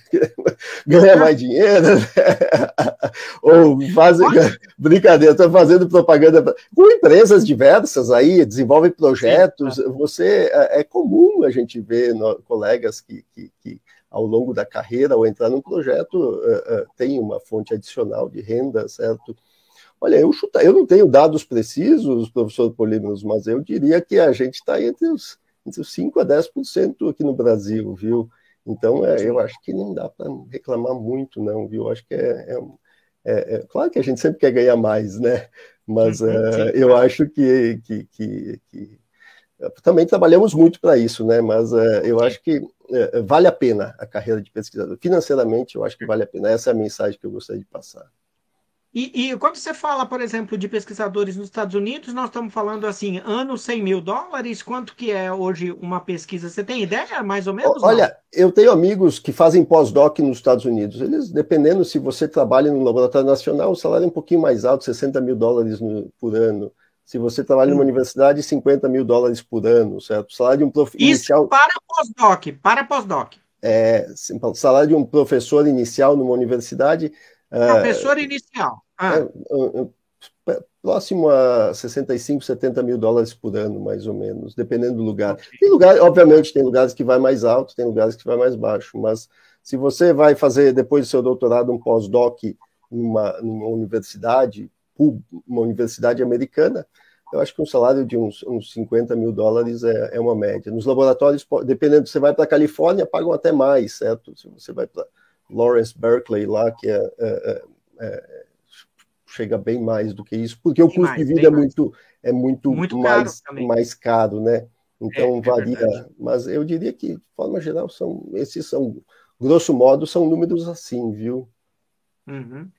ganha mais dinheiro, né? ou fazem brincadeira, estão fazendo propaganda com empresas diversas aí, desenvolvem projetos. Você é, é comum a gente ver no, colegas que, que, que ao longo da carreira, ao entrar num projeto, uh, uh, tem uma fonte adicional de renda, certo? Olha, eu, chuta, eu não tenho dados precisos, professor Polímeros, mas eu diria que a gente está entre os, entre os 5% a 10% aqui no Brasil, viu? Então, é, eu acho que não dá para reclamar muito, não, viu? Acho que é, é, é, é, Claro que a gente sempre quer ganhar mais, né? Mas uh, eu acho que, que, que, que também trabalhamos muito para isso, né? Mas uh, eu acho que uh, vale a pena a carreira de pesquisador. Financeiramente, eu acho que vale a pena. Essa é a mensagem que eu gostaria de passar. E, e, quando você fala, por exemplo, de pesquisadores nos Estados Unidos, nós estamos falando assim, ano 100 mil dólares, quanto que é hoje uma pesquisa? Você tem ideia, mais ou menos? Olha, não? eu tenho amigos que fazem pós-doc nos Estados Unidos. Eles, dependendo se você trabalha no laboratório nacional, o salário é um pouquinho mais alto, 60 mil dólares no, por ano. Se você trabalha numa hum. universidade, 50 mil dólares por ano, certo? O salário de um professor inicial... para pós-doc, para pós-doc. É, o salário de um professor inicial numa universidade... É, professor é, inicial. Ah. É, é, próximo a 65, 70 mil dólares por ano, mais ou menos, dependendo do lugar. Tem lugar, obviamente, tem lugares que vai mais alto, tem lugares que vai mais baixo, mas se você vai fazer, depois do seu doutorado, um pós-doc numa, numa universidade, uma universidade americana, eu acho que um salário de uns, uns 50 mil dólares é, é, uma média. Nos laboratórios, dependendo, você vai para a Califórnia, pagam até mais, certo? Se você vai para Lawrence Berkeley lá, que é, é, é, chega bem mais do que isso, porque o custo mais, de vida é muito, é muito, muito mais, caro mais caro, né? Então é, é varia, mas eu diria que, de forma geral, são esses são, grosso modo, são números assim, viu? Uhum.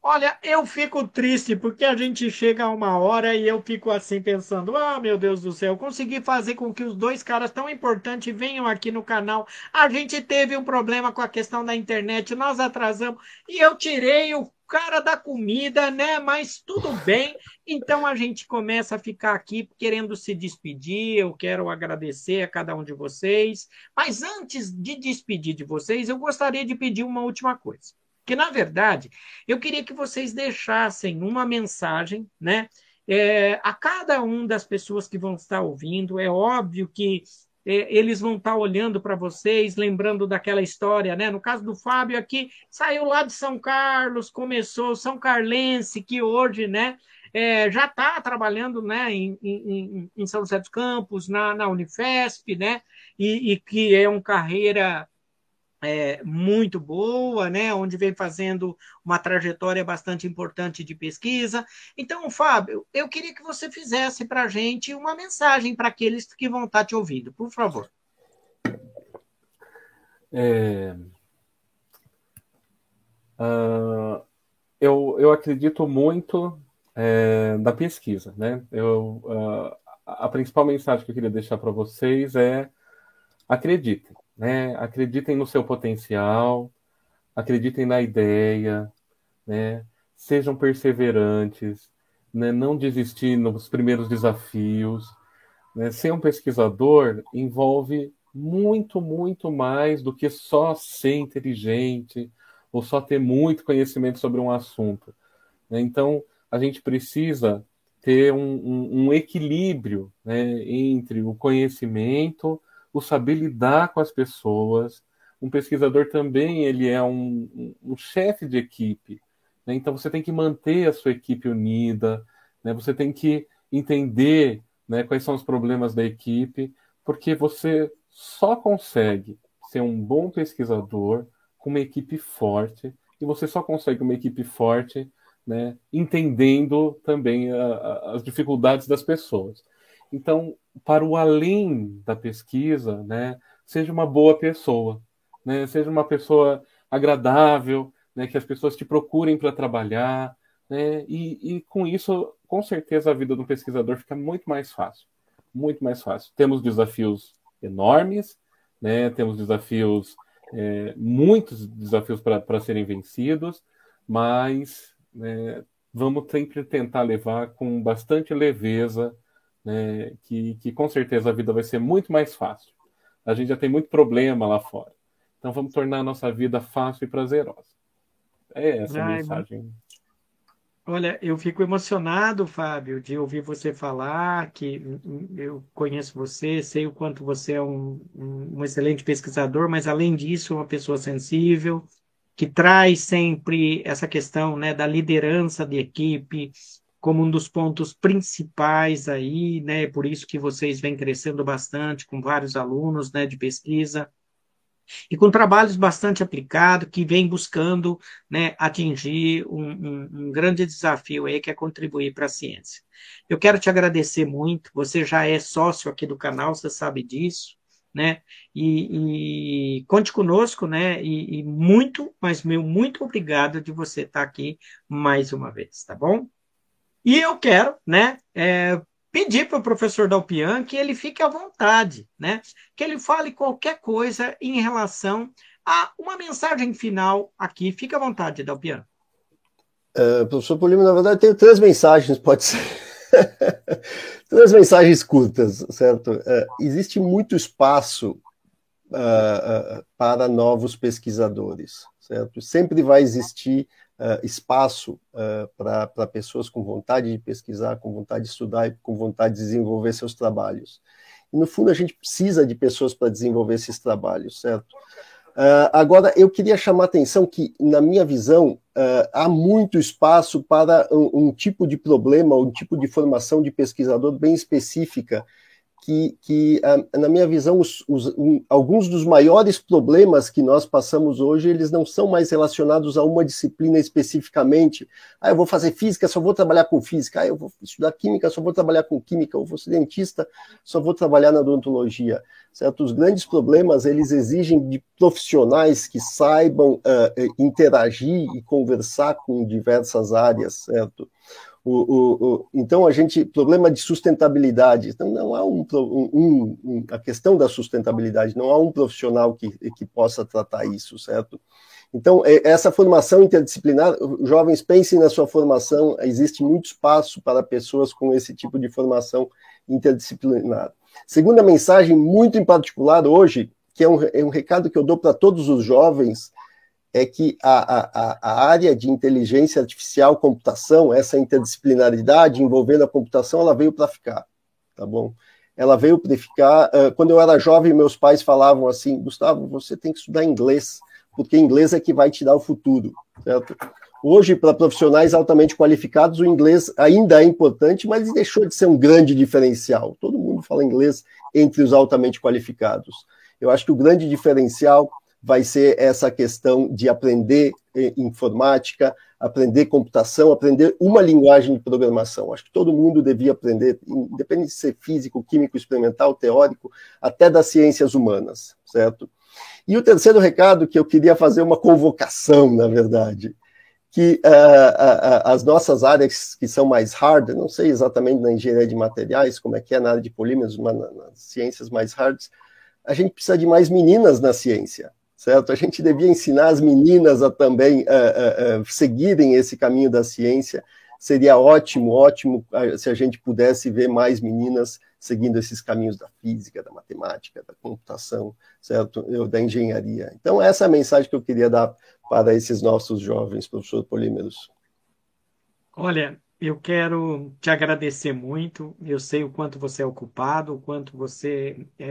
Olha, eu fico triste porque a gente chega a uma hora e eu fico assim pensando: ah, meu Deus do céu, consegui fazer com que os dois caras tão importantes venham aqui no canal. A gente teve um problema com a questão da internet, nós atrasamos e eu tirei o cara da comida, né? Mas tudo bem. Então a gente começa a ficar aqui querendo se despedir. Eu quero agradecer a cada um de vocês. Mas antes de despedir de vocês, eu gostaria de pedir uma última coisa. Porque, na verdade, eu queria que vocês deixassem uma mensagem, né? É, a cada um das pessoas que vão estar ouvindo, é óbvio que eles vão estar olhando para vocês, lembrando daquela história, né? No caso do Fábio aqui, saiu lá de São Carlos, começou São Carlense, que hoje, né? É, já está trabalhando né, em, em, em, São José dos Campos, na, na Unifesp, né, e, e que é uma carreira é, muito boa, né, onde vem fazendo uma trajetória bastante importante de pesquisa. Então, Fábio, eu queria que você fizesse para a gente uma mensagem para aqueles que vão estar te ouvindo, por favor. É... Uh, eu, eu acredito muito é, na pesquisa, né? Eu, uh, a principal mensagem que eu queria deixar para vocês é acreditem, né? Acreditem no seu potencial, acreditem na ideia, né? Sejam perseverantes, né? Não desistir nos primeiros desafios. Né? Ser um pesquisador envolve muito, muito mais do que só ser inteligente ou só ter muito conhecimento sobre um assunto. Né? Então, a gente precisa ter um, um, um equilíbrio né, entre o conhecimento, o saber lidar com as pessoas. Um pesquisador também ele é um, um chefe de equipe. Né? Então, você tem que manter a sua equipe unida, né? você tem que entender né, quais são os problemas da equipe, porque você só consegue ser um bom pesquisador com uma equipe forte, e você só consegue uma equipe forte né, entendendo também a, a, as dificuldades das pessoas. Então, para o além da pesquisa, né, seja uma boa pessoa, né, seja uma pessoa agradável, né, que as pessoas te procurem para trabalhar, né, e, e com isso, com certeza, a vida do pesquisador fica muito mais fácil, muito mais fácil. Temos desafios enormes, né? temos desafios, é, muitos desafios para serem vencidos, mas né, vamos sempre tentar levar com bastante leveza, né, que, que com certeza a vida vai ser muito mais fácil. A gente já tem muito problema lá fora. Então vamos tornar a nossa vida fácil e prazerosa. É essa Ai, a mensagem. Olha, eu fico emocionado, Fábio, de ouvir você falar, que eu conheço você, sei o quanto você é um, um, excelente pesquisador, mas além disso, uma pessoa sensível, que traz sempre essa questão né, da liderança de equipe como um dos pontos principais aí, né? Por isso que vocês vêm crescendo bastante com vários alunos né, de pesquisa e com trabalhos bastante aplicados que vem buscando né, atingir um, um, um, grande desafio aí que é contribuir para a ciência. Eu quero te agradecer muito, você já é sócio aqui do canal, você sabe disso, né? E, e conte conosco, né? E, e, muito, mas meu muito obrigado de você estar aqui mais uma vez, tá bom? E eu quero, né? É, pedir para o professor Dalpian que ele fique à vontade, né? que ele fale qualquer coisa em relação a uma mensagem final aqui. Fique à vontade, Dalpian. Uh, professor Polimo, na verdade, tenho três mensagens, pode ser. três mensagens curtas, certo? Uh, existe muito espaço uh, para novos pesquisadores, certo? Sempre vai existir uh, espaço uh, para pessoas com vontade de pesquisar, com vontade de estudar e com vontade de desenvolver seus trabalhos. E, no fundo, a gente precisa de pessoas para desenvolver esses trabalhos, certo? Uh, agora, eu queria chamar a atenção que, na minha visão, há muito espaço para um, um tipo de problema, um tipo de formação de pesquisador bem específica que, que ah, na minha visão, os, os, um, alguns dos maiores problemas que nós passamos hoje, eles não são mais relacionados a uma disciplina especificamente. Ah, eu vou fazer física, só vou trabalhar com física. Ah, eu vou estudar química, só vou trabalhar com química. Eu vou ser dentista, só vou trabalhar na odontologia. Certo? Os grandes problemas, eles exigem de profissionais que saibam uh, interagir e conversar com diversas áreas, certo? O, o, o, então a gente problema de sustentabilidade. Então não há um, um, um, a questão da sustentabilidade não há um profissional que, que possa tratar isso certo? Então é, essa formação interdisciplinar jovens pensem na sua formação existe muito espaço para pessoas com esse tipo de formação interdisciplinar. Segunda mensagem muito em particular hoje que é um, é um recado que eu dou para todos os jovens é que a, a, a área de inteligência artificial, computação, essa interdisciplinaridade envolvendo a computação, ela veio para ficar, tá bom? Ela veio para ficar. Quando eu era jovem, meus pais falavam assim: Gustavo, você tem que estudar inglês, porque inglês é que vai te dar o futuro, certo? Hoje, para profissionais altamente qualificados, o inglês ainda é importante, mas deixou de ser um grande diferencial. Todo mundo fala inglês entre os altamente qualificados. Eu acho que o grande diferencial vai ser essa questão de aprender eh, informática, aprender computação, aprender uma linguagem de programação. Acho que todo mundo devia aprender, independente de ser físico, químico, experimental, teórico, até das ciências humanas, certo? E o terceiro recado que eu queria fazer uma convocação, na verdade, que uh, uh, as nossas áreas que são mais hard, não sei exatamente na engenharia de materiais, como é que é na área de polímeros, mas nas ciências mais hards, a gente precisa de mais meninas na ciência certo? A gente devia ensinar as meninas a também uh, uh, uh, seguirem esse caminho da ciência. Seria ótimo, ótimo se a gente pudesse ver mais meninas seguindo esses caminhos da física, da matemática, da computação, certo? Eu, da engenharia. Então, essa é a mensagem que eu queria dar para esses nossos jovens, professor Polímeros. Olha, eu quero te agradecer muito. Eu sei o quanto você é ocupado, o quanto você é,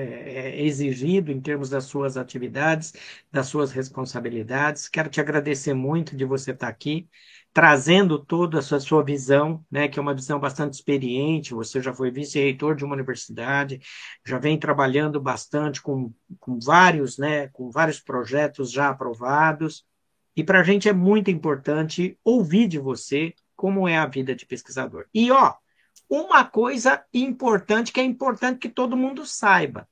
é exigido em termos das suas atividades, das suas responsabilidades. Quero te agradecer muito de você estar aqui, trazendo toda a sua, visão, né, que é uma visão bastante experiente. Você já foi vice-reitor de uma universidade, já vem trabalhando bastante com, com vários, né, com vários projetos já aprovados. E para a gente é muito importante ouvir de você como é a vida de pesquisador. E, ó, uma coisa importante que é importante que todo mundo saiba.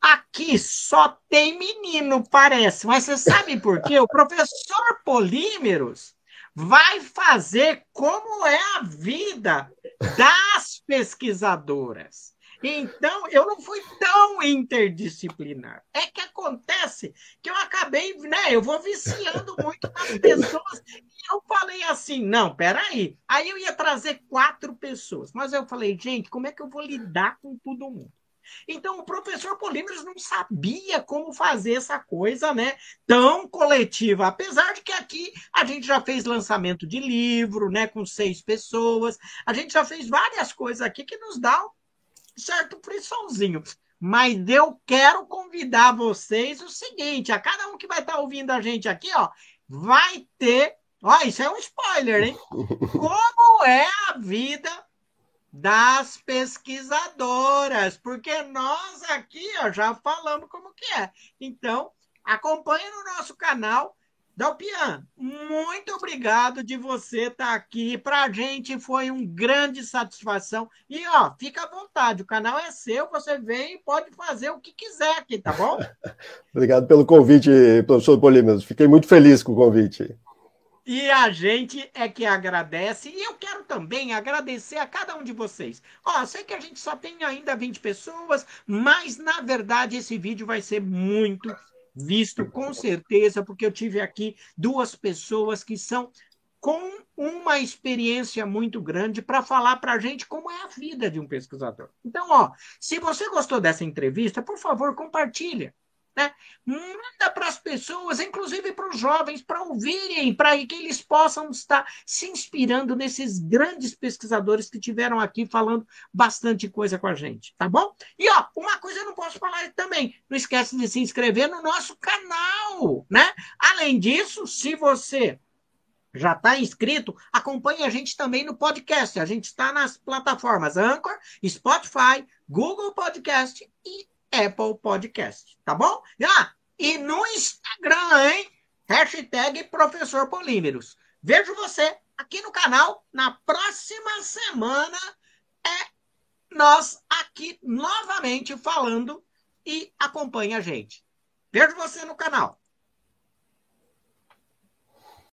Aqui só tem menino, parece, mas você sabe por quê? O professor Polímeros vai fazer como é a vida das pesquisadoras. Então, eu não fui tão interdisciplinar. É que acontece que eu acabei, né? Eu vou viciando muito nas pessoas. E eu falei assim: não, peraí. Aí eu ia trazer quatro pessoas. Mas eu falei, gente, como é que eu vou lidar com todo mundo? Então, o professor Polímeros não sabia como fazer essa coisa né, tão coletiva. Apesar de que aqui a gente já fez lançamento de livro né, com seis pessoas, a gente já fez várias coisas aqui que nos dão certo friçãozinho. Mas eu quero convidar vocês o seguinte: a cada um que vai estar tá ouvindo a gente aqui, ó, vai ter. Ó, isso é um spoiler, hein? Como é a vida das pesquisadoras, porque nós aqui ó, já falamos como que é. Então, acompanhe no nosso canal Dalpian, muito obrigado de você estar tá aqui. Para a gente foi uma grande satisfação. E ó, fica à vontade, o canal é seu, você vem e pode fazer o que quiser aqui, tá bom? obrigado pelo convite, professor Polímeros. Fiquei muito feliz com o convite. E a gente é que agradece. E eu quero também agradecer a cada um de vocês. Ó, sei que a gente só tem ainda 20 pessoas, mas na verdade esse vídeo vai ser muito visto com certeza, porque eu tive aqui duas pessoas que são com uma experiência muito grande para falar para a gente como é a vida de um pesquisador. Então, ó, se você gostou dessa entrevista, por favor, compartilha. Né? Manda para as pessoas, inclusive para os jovens, para ouvirem, para que eles possam estar se inspirando nesses grandes pesquisadores que tiveram aqui falando bastante coisa com a gente, tá bom? E ó, uma coisa eu não posso falar também, não esquece de se inscrever no nosso canal, né? Além disso, se você já está inscrito, acompanhe a gente também no podcast. A gente está nas plataformas Anchor, Spotify, Google Podcast e Apple Podcast, tá bom? Ah, e no Instagram, hein? Hashtag Professor Polímeros. Vejo você aqui no canal na próxima semana. É nós aqui novamente falando e acompanhe a gente. Vejo você no canal.